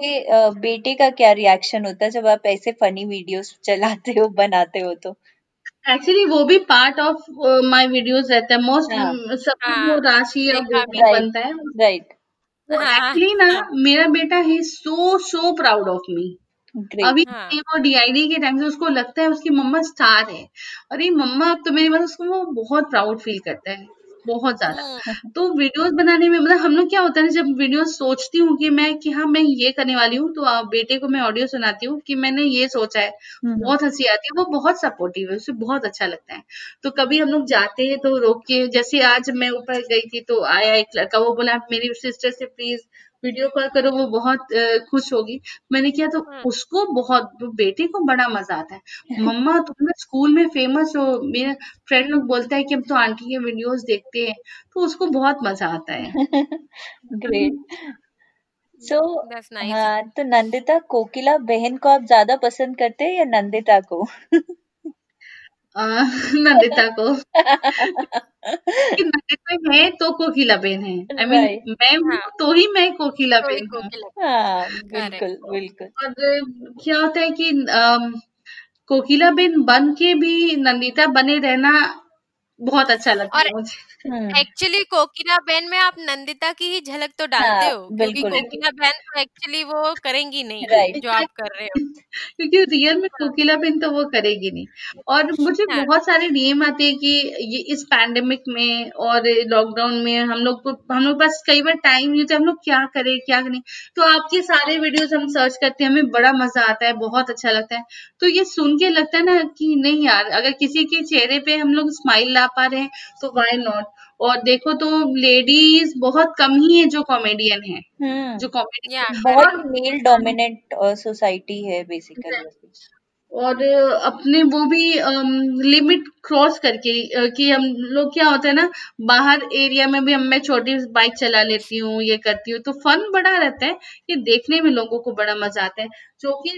बेटे का क्या रिएक्शन होता है जब आप ऐसे फनी वीडियोस चलाते हो बनाते हो तो? एक्चुअली वो भी पार्ट ऑफ़ माय वीडियोस रहता है। मोस्ट हाँ, सब हाँ, राशि बनता है। राइट एक्चुअली ना हाँ। मेरा बेटा है सो सो प्राउड ऑफ़ मी अभी हाँ. वो डीआईडी के टाइम से उसको लगता है उसकी मम्मा स्टार है और ये मम्मा अब तो मेरी बात उसको वो बहुत प्राउड फील करता है बहुत ज़्यादा हम्म। तो वीडियोस बनाने में मतलब हम लोग क्या होता है जब वीडियो सोचती हूँ कि मैं कि हाँ मैं ये करने वाली हूँ तो बेटे को मैं ऑडियो सुनाती हूँ कि मैंने ये सोचा है हम्म। बहुत हँसी आती है वो बहुत सपोर्टिव है उसे बहुत अच्छा लगता है तो कभी हम लोग जाते हैं तो रोक के जैसे आज मैं ऊपर गई थी तो आया एक लड़का वो बोला मेरी सिस्टर से प्लीज़ वीडियो कॉल करो वो बहुत खुश होगी। मैंने किया तो हाँ। उसको बहुत तो बेटे को बड़ा मज़ा आता है। मम्मा तुम ना स्कूल में फ़ेमस हो। मेरे फ्रेंड लोग बोलता है कि हम तो आंटी के वीडियोस देखते हैं। तो उसको बहुत मज़ा आता है। ग्रेट सो दैट्स नाइस हाँ तो नंदिता कोकिला बहन को आप ज़्यादा पसंद करते हैं या नंदिता को? अ, नंदिता को कि नंदिता है तो कोकिला बेन है आई मीन राइट मैं हूँ हाँ तो ही मैं कोकिला तो बेन हूँ हाँ बिल्कुल बिल्कुल और क्या होता है कि कोकिला बेन बन के भी नंदिता बने रहना बहुत अच्छा लगता और है मुझे। एक्चुअली कोकिला बहन में आप नंदिता की ही झलक तो डालते हाँ हो क्योंकि कोकिला बहन तो एक्चुअली वो करेंगी नहीं जो आप कर रहे हो। क्योंकि रियल में कोकिला बेन तो वो करेगी नहीं। और मुझे हाँ। बहुत सारे डीएम आते हैं कि ये इस पैंडेमिक में और लॉकडाउन में हम लोग को हम लोग पास कई बार टाइम नहीं होता हम लोग क्या करें क्या करें तो आपके सारे वीडियोस हम सर्च करते हैं हमें बड़ा मज़ा आता है बहुत अच्छा लगता है। तो ये सुन के लगता है ना कि नहीं यार अगर किसी के चेहरे पे हम लोग स्माइल ला पा रहे हैं तो वाई नॉट और देखो तो लेडीज़ बहुत कम ही है जो कॉमेडियन है। हम्म। जो कॉमेडी या बहुत मेल डोमिनेंट सोसाइटी है बेसिकली और अपने वो भी लिमिट क्रॉस करके अ, कि हम लोग क्या होता है ना बाहर एरिया में भी हम मैं छोटी बाइक चला लेती हूँ ये करती हूँ तो फन बड़ा रहता है कि देखने में लोगों को बड़ा मज़ा आता है जो कि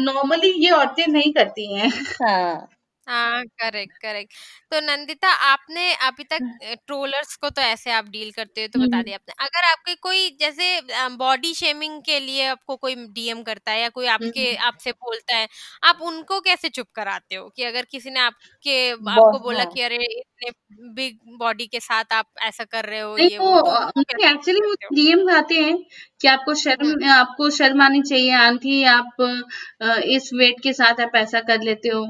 नॉर्मली ये औरतें नहीं करती हैं। हाँ। हाँ करेक्ट करेक्ट। तो नंदिता आपने अभी तक ट्रोलर्स को तो ऐसे आप डील करते हो तो बता हम्म, दिया आपने। अगर आपके कोई जैसे बॉडी शेमिंग के लिए आपको कोई डीएम करता है या कोई आपके हम्म, आपसे बोलता है आप उनको कैसे चुप कराते हो कि अगर किसी ने आपके आपको बोला हाँ। कि अरे इतने बिग बॉडी के साथ आप ऐसा कर रहे हो नहीं ये वो वो तो अ, उनको नहीं कैसे एक्चुअली हो? डीएम आते हैं कि आपको हम्म। शर्म आपको शर्म आनी चाहिए आंटी आप अ, इस वेट के साथ आप ऐसा कर लेते हो।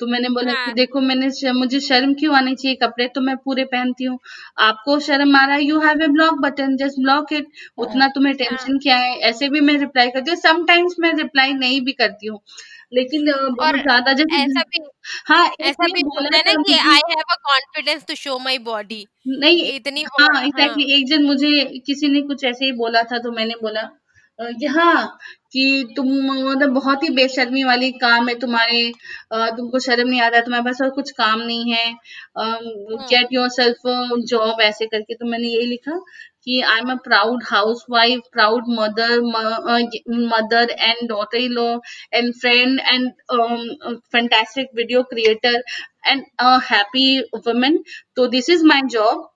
तो मैंने बोला हाँ। कि हाँ। देखो मैंने श- मुझे शर्म क्यों आनी चाहिए कपड़े? तो मैं पूरे पहनती हूँ। आपको शर्म आ रहा है? You have a block button just block it हाँ। उतना तुम्हें हाँ। टेंशन क्या है? ऐसे भी मैं रिप्लाई करती हूँ। समटाइम्स मैं रिप्लाई नहीं भी करती हूँ। लेकिन अ, और बहुत ज़्यादा जैसे ऐसा भी हाँ एक ऐसा भी बोला हैं ना था कि मुझे I have a confidence to show my body नहीं इतनी वो हाँ हाँ। एग्जैक्टली एक जन मुझे किसी ने कुछ ऐसे ही बोला था तो मैंने बोला अ, कि हाँ कि तुम मतलब बहुत ही बेशर्मी वाली काम है तुम्हारे। अ, तुमको शर्म नहीं आ आता तुम्हारे पास और कुछ काम नहीं है। गेट योर सेल्फ जॉब ऐसे करके। तो मैंने यही लिखा कि I am a proud house wife proud mother mother and daughter in law and friend and fantastic video creator and a happy women तो दिस इज़ माई जॉब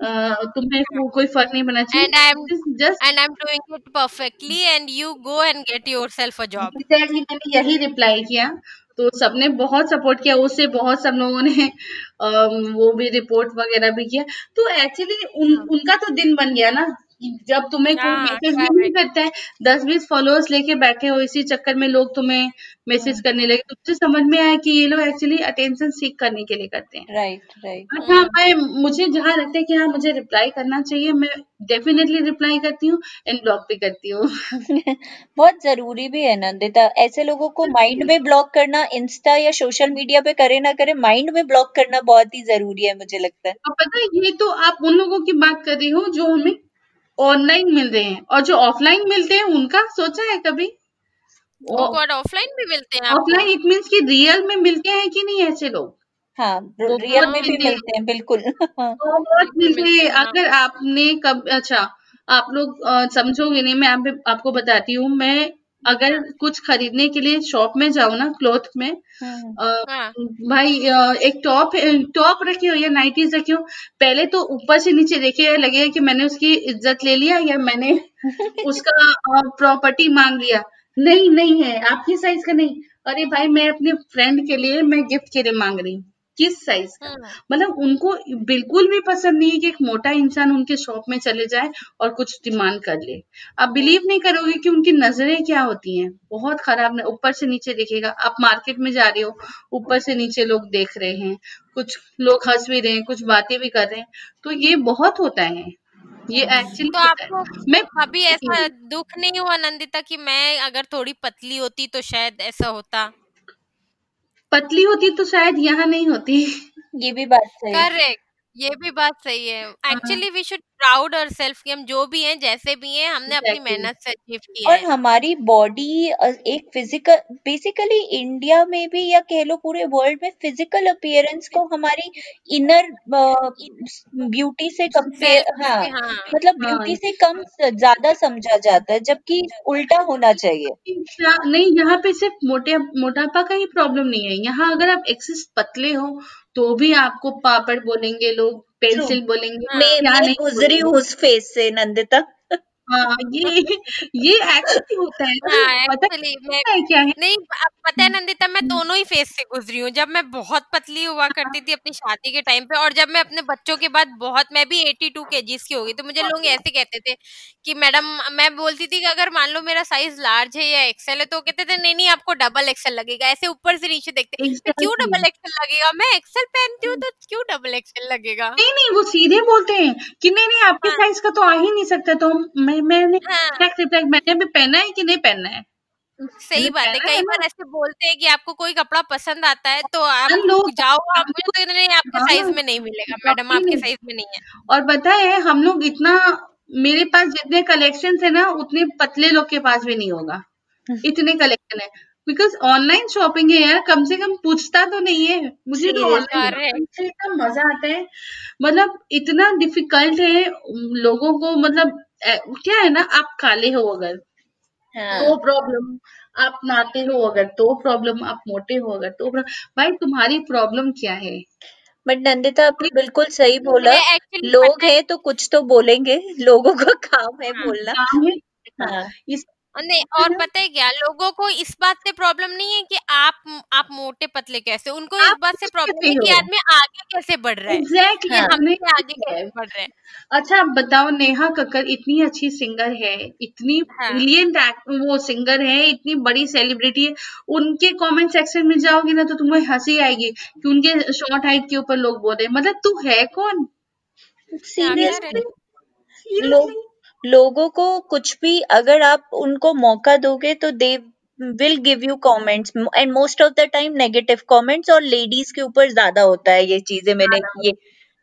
तुम्हें को, कोई फ़र्क नहीं पड़ना चाहिए। And i'm am just and and i'm doing it perfectly and you go and get yourself a job. Exactly मैंने यही रिप्लाई किया। तो सबने बहुत सपोर्ट किया उससे बहुत सब लोगों ने वो भी रिपोर्ट वगैरह भी किया। तो एक्चुअली उन उनका तो दिन बन गया ना। जब तुम्हें कोई हाँ, मैसेज भी नहीं करता है दस बीस फॉलोअर्स लेके बैठे हो इसी चक्कर में लोग तुम्हें मैसेज हम्म करने लगे तो मुझे समझ में आया कि ये लोग एक्चुअली अटेंशन सीख करने के लिए करते हैं। राइट राइट बट हाँ मैं मुझे जहाँ लगता है कि हाँ मुझे रिप्लाई करना चाहिए मैं डेफिनेटली रिप्लाई करती हूँ एंड ब्लॉक भी करती हूँ। बहुत ज़रूरी भी है नंदिता ऐसे लोगों को माइंड में ब्लॉक करना इंस्टा या सोशल मीडिया पे करे ना करे माइंड में ब्लॉक करना बहुत ही ज़रूरी है मुझे लगता है। अब पता है ये तो आप उन लोगों की बात कर रही हो जो हमें ऑनलाइन मिल रहे हैं। और जो ऑफलाइन मिलते हैं उनका सोचा है कभी? ऑफलाइन भी मिलते हैं ऑफलाइन इट मीन्स कि रियल में मिलते हैं कि नहीं ऐसे लोग? हाँ रियल में भी मिलते हैं। बिल्कुल। हाँ बहुत मिलते मिलते हैं अगर आपने कब अच्छा आप लोग समझोगे नहीं मैं आप, आपको बताती हूँ। मैं अगर हाँ। कुछ खरीदने के लिए शॉप में जाऊँ ना क्लॉथ में हम्म अ, हाँ। भाई अ, एक टॉप टॉप रखी हो या नाइटीज रखी हो पहले तो ऊपर से नीचे देखे लगेगा कि मैंने उसकी इज़्ज़त ले लिया या मैंने उसका प्रॉपर्टी मांग लिया। नहीं नहीं है आपकी साइज़ का नहीं। अरे भाई मैं अपने फ्रेंड के लिए मैं गिफ्ट के लिए मांग रही हूँ। किस साइज़ का। हम्म मतलब उनको बिल्कुल भी पसंद नहीं है कि एक मोटा इंसान उनके शॉप में चले जाए और कुछ डिमांड कर ले। आप बिलीव नहीं करोगे कि उनकी नज़रें क्या होती हैं। बहुत खराब न- ऊपर से नीचे देखेगा आप मार्केट में जा रहे हो ऊपर से नीचे लोग देख रहे हैं। कुछ लोग हंस भी रहे हैं कुछ बातें भी कर रहे हैं। तो ये बहुत होता है। ये एक्चुअली तो आपको मैं कभी ऐसा दुख नहीं हुआ नंदिता कि मैं अगर थोड़ी पतली होती तो शायद ऐसा होता? पतली होती तो शायद यहाँ नहीं होती। ये भी बात सही है। करेक्ट ये भी बात सही है। एक्चुअली वी शुड प्राउड और सेल्फ कि हम जो भी हैं जैसे भी हैं हमने अपनी एग्जैक्टली मेहनत से अचीव किया और है। हमारी बॉडी एक फ़िज़िकल बेसिकली इंडिया में भी या कह लो पूरे वर्ल्ड में फ़िज़िकल अपीयरेंस को हमारी इनर ब्यूटी से कंपेयर सेल्फ हाँ से हाँ मतलब हाँ। ब्यूटी से कम ज़्यादा समझा जाता है जबकि उल्टा होना चाहिए। नहीं यहाँ पे सिर्फ़ मोटे मोटापा का ही प्रॉब्लम नहीं है। यहाँ अगर आप एक्सेस पतले हो तो भी आपको पापड़ बोलेंगे लोग पेंसिल बोलेंगे। हाँ मैं गुजरी उस फ़ेज़ से नंदिता। हाँ ये ये एक्चुअली होता है ना हाँ पता एक्चुअली मैं है क्या है? नहीं अब पता है नंदिता मैं दोनों ही फ़ेज़ से गुजरी हूँ जब मैं बहुत पतली हुआ करती थी अपनी शादी के टाइम पे और जब मैं अपने बच्चों के बाद बहुत मैं भी 82 टू केजीज की हो गई तो मुझे लोग ऐसे कहते थे कि मैडम मैं बोलती थी कि अगर मान लो मेरा साइज़ लार्ज है या एक्सेल है तो कहते थे नहीं नहीं आपको डबल एक्सेल लगेगा ऐसे ऊपर से नीचे देखते क्यों डबल एक्सेल लगेगा? मैं एक्सेल पहनती हूँ तो क्यों डबल एक्सेल लगेगा? नहीं नहीं वो सीधे बोलते हैं कि नहीं नहीं आपके हाँ। साइज़ का तो आ ही नहीं सकता तो हम- मैं मैंने हाँ। डायरेक्ट रिप्लाई मैंने भी पहना है कि नहीं पहनना है? सही बात है कई बार ऐसे बोलते हैं कि आपको कोई कपड़ा पसंद आता है तो आप लोग जाओ आप मुझे तो लोग नहीं आपके हाँ। साइज़ में नहीं मिलेगा मैडम आपके साइज़ में नहीं है। और पता है हम लोग इतना मेरे पास जितने कलेक्शन है ना उतने पतले लोग के पास भी नहीं होगा। इतने कलेक्शन है। बिकॉज़ ऑनलाइन शॉपिंग है यार कम से कम पूछता तो नहीं है। मुझे तो ऑनलाइन इतना मज़ा आता है। मतलब इतना डिफ़िकल्ट है लोगों को मतलब ए, क्या है ना आप काले हो अगर तो हाँ प्रॉब्लम आप नाते हो अगर तो प्रॉब्लम आप मोटे हो अगर तो प्रॉब्लम भाई तुम्हारी प्रॉब्लम क्या है? बट नंदिता आपने बिल्कुल सही बोला। मैं लोग पता है हैं तो कुछ तो बोलेंगे। लोगों का काम है हाँ बोलना। काम है? हाँ हाँ। इस नहीं और पता है क्या? लोगों को इस बात से प्रॉब्लम नहीं है कि आप आप मोटे पतले कैसे उनको इस आप बात से प्रॉब्लम है कि हो। आदमी आगे कैसे बढ़ रहा है। एग्जैक्टली ये हाँ हमसे आगे है। कैसे बढ़ रहे हैं। अच्छा आप बताओ नेहा कक्कर इतनी अच्छी सिंगर है इतनी हाँ। ब्रिलियंट वो सिंगर है इतनी बड़ी सेलिब्रिटी है उनके कमेंट सेक्शन में जाओगे ना तो तुम्हें हँसी आएगी कि उनके शॉर्ट हाइट के ऊपर लोग बोल रहे हैं। मतलब तू है कौन? क्या सीरियसली लोग सीरियसली लोगों को कुछ भी अगर आप उनको मौका दोगे तो they will give you comments and most of the time negative comments और लेडीज़ के ऊपर ज़्यादा होता है ये चीज़ें मैंने ये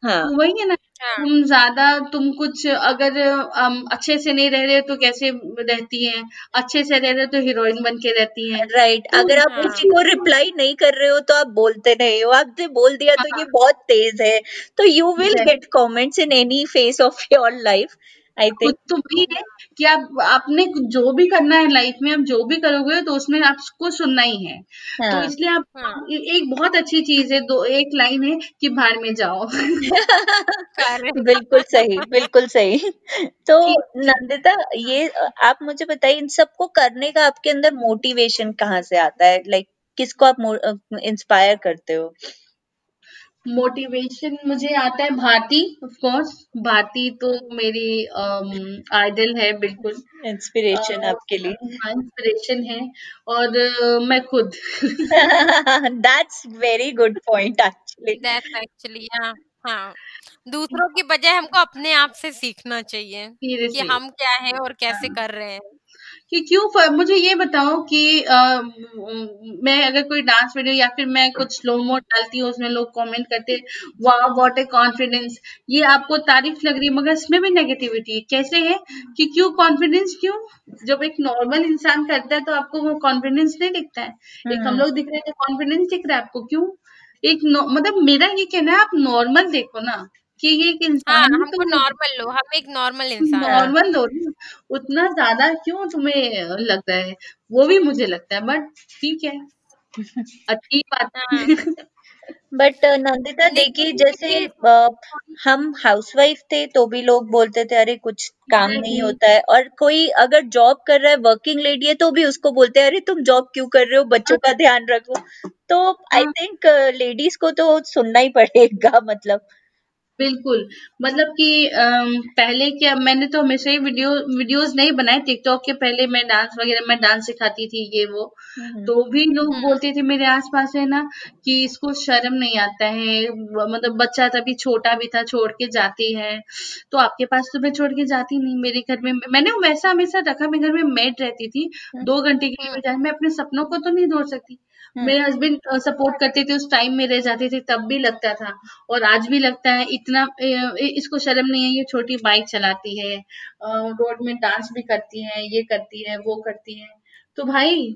हाँ। तो वही है ना हाँ। तुम ज़्यादा तुम कुछ अगर अम, अच्छे से नहीं रह रहे तो कैसे रहती हैं? अच्छे से रह रहे तो हीरोइन बन के रहती हैं। राइट तो अगर आप हाँ। किसी को रिप्लाई नहीं कर रहे हो तो आप बोलते नहीं हो। आपने बोल दिया तो हाँ। ये बहुत तेज है। तो you will get comments in any face of your life I खुद थिंक तो वही है कि आप आपने जो भी करना है लाइफ में आप जो भी करोगे तो उसमें आपको सुनना ही है। तो हाँ इसलिए आप हाँ। ए- एक बहुत अच्छी चीज़ है दो एक लाइन है कि भाड़ में जाओ। बिल्कुल सही बिल्कुल सही। तो नंदिता ये अ, आप मुझे बताइए इन सबको करने का आपके अंदर मोटिवेशन कहाँ से आता है? लाइक किसको आप इंस्पायर करते हो? मोटिवेशन मुझे आता है भारती ऑफ़ कोर्स भारती तो मेरी आइडल है बिल्कुल। इंस्पिरेशन आपके लिए। इंस्पिरेशन है। और अ, मैं खुद। That's very good point actually that's actually हाँ हाँ। दूसरों की बजाय हमको अपने आप से सीखना चाहिए कि सीरियसली हम क्या हैं और कैसे हाँ। कर रहे हैं। कि क्यों फ- मुझे ये बताओ कि अ, म- मैं अगर कोई डांस वीडियो या फिर मैं कुछ स्लो मोड डालती हूँ उसमें लोग कमेंट करते हैं वाह व्हाट ए कॉन्फिडेंस ये आपको तारीफ़ लग रही है मगर इसमें भी नेगेटिविटी है। कैसे है कि क्यों कॉन्फिडेंस क्यों? जब एक नॉर्मल इंसान करता है तो आपको वो कॉन्फिडेंस नहीं दिखता है। एक हम हम्म। लोग दिख रहे हैं तो कॉन्फिडेंस दिख रहा है आपको क्यों? एक नॉ- मतलब मेरा ये कहना है आप नॉर्मल देखो ना। कि ये एक हाँ इंसान है हमको तो नॉर्मल लो हम एक नॉर्मल इंसान हैं। हाँ नॉर्मल लो ना उतना ज़्यादा क्यों तुम्हें लग रहा है? वो भी मुझे लगता है बट ठीक है। अच्छी बात हाँ। बट नंदिता देखिए लेकिन जैसे लेकिन अ, हम हाउसवाइफ थे तो भी लोग बोलते थे अरे कुछ काम नहीं एग्जैक्टली होता है। और कोई अगर जॉब कर रहा है वर्किंग लेडी है तो भी उसको बोलते हैं अरे तुम जॉब क्यों कर रहे हो? बच्चों का ध्यान रखो। तो आई हाँ। थिंक लेडीज़ को तो सुनना ही पड़ेगा मतलब। बिल्कुल। मतलब कि अम, पहले क्या मैंने तो हमेशा ही वीडियो वीडियोस नहीं बनाए टिकटॉक के पहले मैं डांस वगैरह मैं डांस सिखाती थी ये वो। तो भी लोग हम्म। बोलते थे मेरे आसपास है ना कि इसको शर्म नहीं आता है मतलब बच्चा तभी छोटा भी था छोड़ के जाती है। तो आपके पास तो मैं छोड़ के जाती नहीं मेरे घर में मैंने वैसा हमेशा रखा मेरे घर में मेड रहती थी हम्म। दो घंटे के लिए हम्म। भी जाए मैं अपने सपनों को तो नहीं छोड़ सकती। मेरे हस्बैंड सपोर्ट करते थे उस टाइम में रह जाते थे तब भी लगता था। और आज भी लगता है इतना इसको शर्म नहीं है ये छोटी बाइक चलाती है रोड में डांस भी करती है ये करती है वो करती है। तो भाई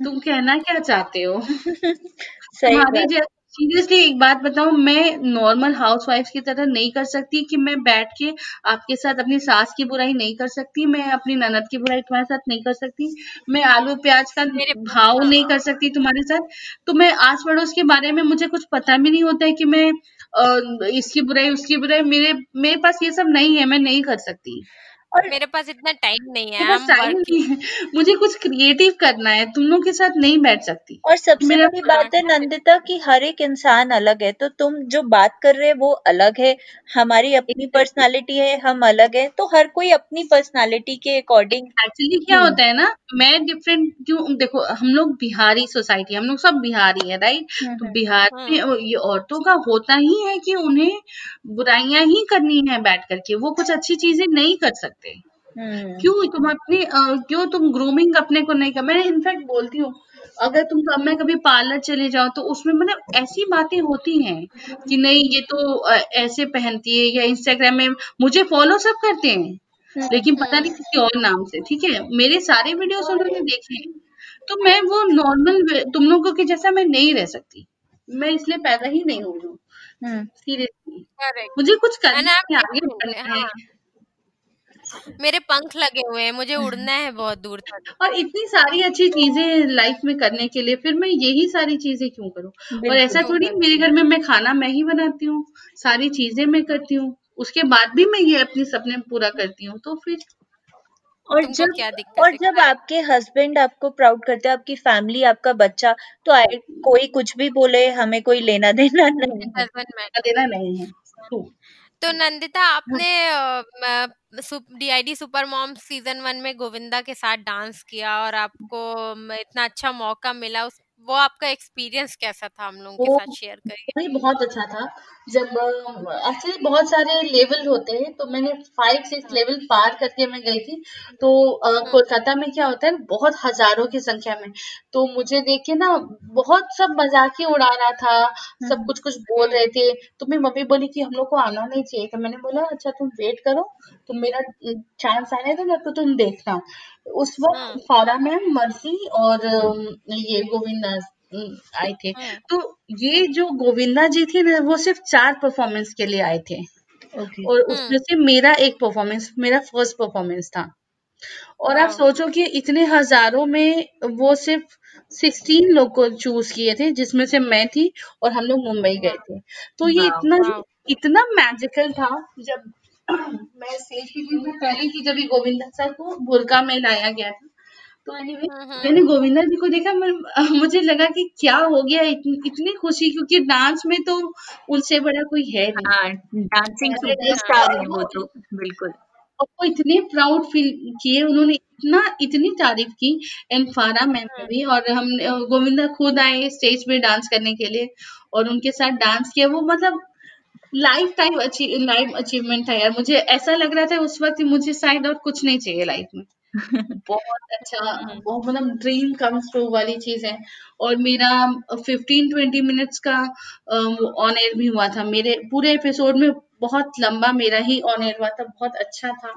तुम कहना क्या चाहते हो? सही बात। जैसे सीरियसली एक बात बताऊँ मैं नॉर्मल हाउसवाइफ की तरह नहीं कर सकती कि मैं बैठ के आपके साथ अपनी सास की बुराई नहीं कर सकती मैं अपनी ननद की बुराई तुम्हारे साथ नहीं कर सकती मैं आलू प्याज का मेरे भाव नहीं हाँ कर सकती तुम्हारे साथ। तो मैं आस पड़ोस के बारे में मुझे कुछ पता भी नहीं होता है कि मैं अ, इसकी बुराई उसकी बुराई मेरे मेरे पास ये सब नहीं है मैं नहीं कर सकती। और मेरे पास इतना टाइम नहीं है मेरे टाइम नहीं है। मुझे कुछ क्रिएटिव करना है तुम लोग के साथ नहीं बैठ सकती। और सबसे मेरा बड़ी बात है नंदिता कि हर एक इंसान अलग है तो तुम जो बात कर रहे हो वो अलग है। हमारी अपनी पर्सनालिटी है हम अलग है तो हर कोई अपनी पर्सनालिटी के अकॉर्डिंग एक्चुअली क्या हम्म होता है ना मैं डिफरेंट क्यों देखो हम लोग बिहारी सोसाइटी हम लोग सब बिहारी है राइट हम्म तो हम्म बिहार में हम्म ये औरतों का होता ही है कि उन्हें बुराइयाँ ही करनी है बैठ करके वो कुछ अच्छी चीज़ें नहीं कर सकते। हम्म। क्यों? तुम अपनी अ, क्यों तुम ग्रूमिंग अपने को नहीं कर मैं इनफैक्ट बोलती हूँ अगर तुम कब मैं कभी पार्लर चले जाओ तो उसमें मतलब ऐसी बातें होती हैं कि नहीं ये तो अ, ऐसे पहनती है या इंस्टाग्राम में मुझे फॉलो सब करते हैं हम्म। लेकिन पता नहीं हम्म किसी और नाम से ठीक है? मेरे सारे वीडियोस उन्होंने देखे हैं तो मैं वो नॉर्मल तुम लोगों के जैसा मैं नहीं रह सकती मैं इसलिए पैदा ही नहीं हुई हूँ। हम्म। सीरियसली करेक्ट मुझे कुछ करना है आगे बढ़ना है। हाँ। मेरे पंख लगे हुए हैं मुझे उड़ना है बहुत दूर तक। और इतनी सारी अच्छी चीज़ें लाइफ में करने के लिए फिर मैं यही सारी चीज़ें क्यों करूँ? और ऐसा क्यों थोड़ी मेरे घर में मैं खाना मैं ही बनाती हूँ सारी चीज़ें मैं करती हूँ उसके बाद भी मैं ये अपने सपने पूरा करती हूँ तो फिर और जब क्या और दिक्कत है? जब आपके हस्बैंड आपको प्राउड करते हैं आपकी फैमिली आपका बच्चा तो आए कोई कुछ भी बोले हमें कोई लेना देना नहीं है। देना नहीं है. तो नंदिता आपने DID super mom season one में गोविंदा के साथ डांस किया और आपको म, इतना अच्छा मौका मिला उस वो आपका एक्सपीरियंस कैसा था हम लोगों के वो साथ शेयर करिए वही बहुत अच्छा था। जब एक्चुअली बहुत सारे लेवल होते हैं तो मैंने फाइव सिक्स लेवल पार करके मैं गई थी। तो अ, हम्म कोलकाता में क्या होता है बहुत हज़ारों की संख्या में। तो मुझे देख के ना बहुत सब मज़ाक ही उड़ा रहा था सब हम्म। कुछ कुछ बोल हम्म। रहे थे। तो मेरी मम्मी बोली कि हम लोग को आना नहीं चाहिए। तो मैंने बोला अच्छा तुम वेट करो। तुम मेरा चांस आने दो ना तो तुम देखना। उस वक्त हम्म फारा मैम मर्सी और अम, ये गोविंदा अम, आए थे। हम्म तो ये जो गोविंदा जी थे ना वो सिर्फ़ चार परफॉर्मेंस के लिए आए थे। ओके और हम्म उसमें से मेरा एक परफॉर्मेंस मेरा फ़र्स्ट परफॉर्मेंस था। और आप सोचो कि इतने हज़ारों में वो सिर्फ़ सिक्सटीन लोग को चूज़ किए थे जिसमें से मैं थी और हम लोग मुंबई गए थे। तो ये वाह इतना इतना मैजिकल था जब मैं स्टेज पे गई मैं पहली थी जब ये गोविंदा सर को बुरका में लाया गया था तो एनीवे हम्म मैंने गोविंदा जी को देखा मैं मुझे लगा कि क्या हो गया इतनी, इतनी खुशी क्योंकि डांस में तो उनसे बड़ा कोई है नहीं। हाँ डांसिंग सुपरस्टार है वो तो बिल्कुल। और वो इतने प्राउड फील किए उन्होंने इतना इतनी तारीफ़ की एंड फारा मैम ने हम्म। भी और हम गोविंदा खुद आए स्टेज पे डांस करने के लिए और उनके साथ डांस किया वो मतलब life time achieve life achievement था यार। मुझे ऐसा लग रहा था उस वक्त मुझे शायद और कुछ नहीं चाहिए लाइफ में। बहुत अच्छा बहुत मतलब ड्रीम कम्स ट्रू वाली चीज़ है। और मेरा फिफ्टीन ट्वेंटी मिनट्स का ऑन एयर भी हुआ था। मेरे पूरे एपिसोड में बहुत लंबा मेरा ही ऑन एयर हुआ था। बहुत अच्छा था।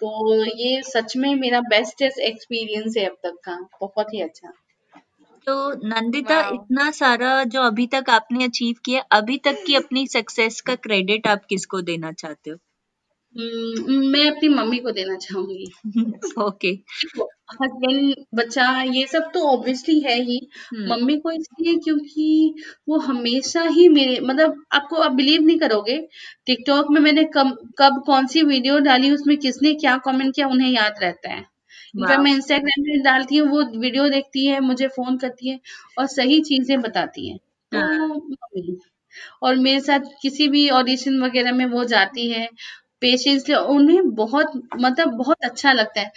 तो ये सच में मेरा बेस्टेस्ट एक्सपीरियंस है अब तक का। बहुत ही अच्छा। तो नंदिता इतना सारा जो अभी तक आपने अचीव किया अभी तक की अपनी सक्सेस का क्रेडिट आप किसको देना चाहते हो? हम्म, मैं अपनी मम्मी को देना चाहूँगी। ओके हस्बैंड बच्चा ये सब तो ऑब्वियसली है ही। हम्म। मम्मी को इसलिए क्योंकि वो हमेशा ही मेरे मतलब आपको आप बिलीव नहीं करोगे टिकटॉक में मैंने कब कब कौन सी वीडियो डाली उसमें किसने क्या कमेंट किया उन्हें याद रहता है। इनफैक्ट मैं इंस्टाग्राम पे डालती हूँ वो वीडियो देखती है मुझे फ़ोन करती है और सही चीज़ें बताती है। तो हाँ। मम्मी और मेरे साथ किसी भी ऑडिशन वगैरह में वो जाती है पेशेंस उन्हें बहुत मतलब बहुत अच्छा लगता है।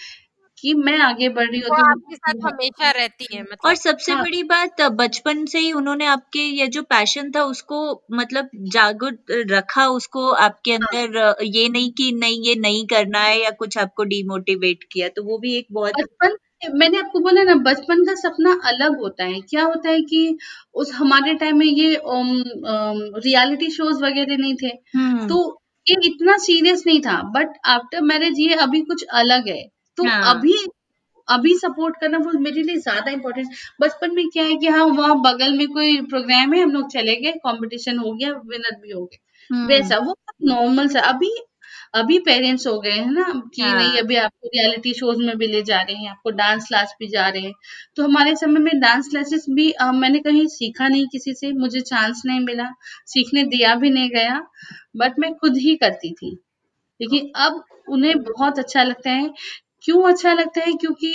कि मैं आगे बढ़ रही हूँ। आपके साथ तो हमेशा रहती है मतलब और सबसे हाँ। बड़ी बात बचपन से ही उन्होंने आपके ये जो पैशन था उसको मतलब जागरूक रखा उसको आपके हाँ। अंदर ये नहीं कि नहीं ये नहीं करना है या कुछ आपको डिमोटिवेट किया तो वो भी एक बहुत बचपन मैंने आपको बोला ना बचपन का सपना अलग होता है। क्या होता है कि उस हमारे टाइम में ये रियलिटी शोज़ वगैरह नहीं थे। हम्म। तो ये इतना सीरियस नहीं था बट आफ्टर मैरिज ये अभी कुछ अलग है। तो हाँ। अभी अभी सपोर्ट करना वो मेरे लिए ज़्यादा इम्पोर्टेंट बचपन में क्या है कि हाँ वहाँ बगल में कोई प्रोग्राम है हम लोग चले गए कंपटीशन हो गया विनर भी हो गए। हम्म, वैसा वो नॉर्मल सा। अभी अभी पेरेंट्स हो गए हैं ना? कि हाँ। नहीं अभी आपको रियलिटी शोज़ में भी ले जा रहे हैं आपको डांस क्लास भी जा रहे हैं। तो हमारे समय में डांस क्लासेस भी अ, मैंने कहीं सीखा नहीं किसी से मुझे चांस नहीं मिला सीखने दिया भी नहीं गया बट मैं खुद ही करती थी। लेकिन अब उन्हें बहुत अच्छा लगता है क्यों अच्छा लगता है? क्योंकि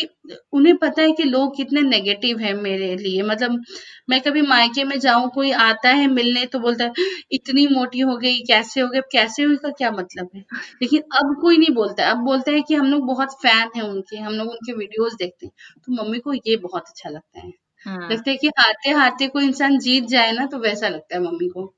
उन्हें पता है कि लोग कितने नेगेटिव हैं मेरे लिए। मतलब मैं कभी मायके में जाऊँ कोई आता है मिलने तो बोलता है इतनी मोटी हो गई कैसे हो गई अब कैसे हुई का क्या मतलब है? लेकिन अब कोई नहीं बोलता है। अब बोलता है कि हम लोग बहुत फ़ैन हैं उनके हम लोग उनके वीडियोस देखते हैं। तो मम्मी को ये बहुत अच्छा लगता है। हाँ। लगता है कि हारते हारते कोई इंसान जीत जाए ना तो वैसा लगता है मम्मी को।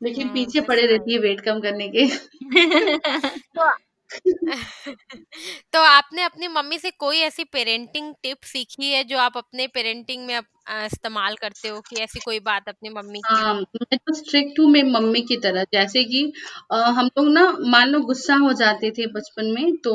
लेकिन हाँ, पीछे पड़े. रहती है वेट कम करने के। तो तो आपने अपनी मम्मी से कोई ऐसी पेरेंटिंग टिप सीखी है जो आप अपने पेरेंटिंग में अप- अ, इस्तेमाल करते हो कि ऐसी कोई बात अपनी मम्मी की हाँ? मैं तो स्ट्रिक्ट हूँ मेरी मम्मी की तरह। जैसे कि अ, हम लोग ना मान लो गुस्सा हो जाते थे बचपन में तो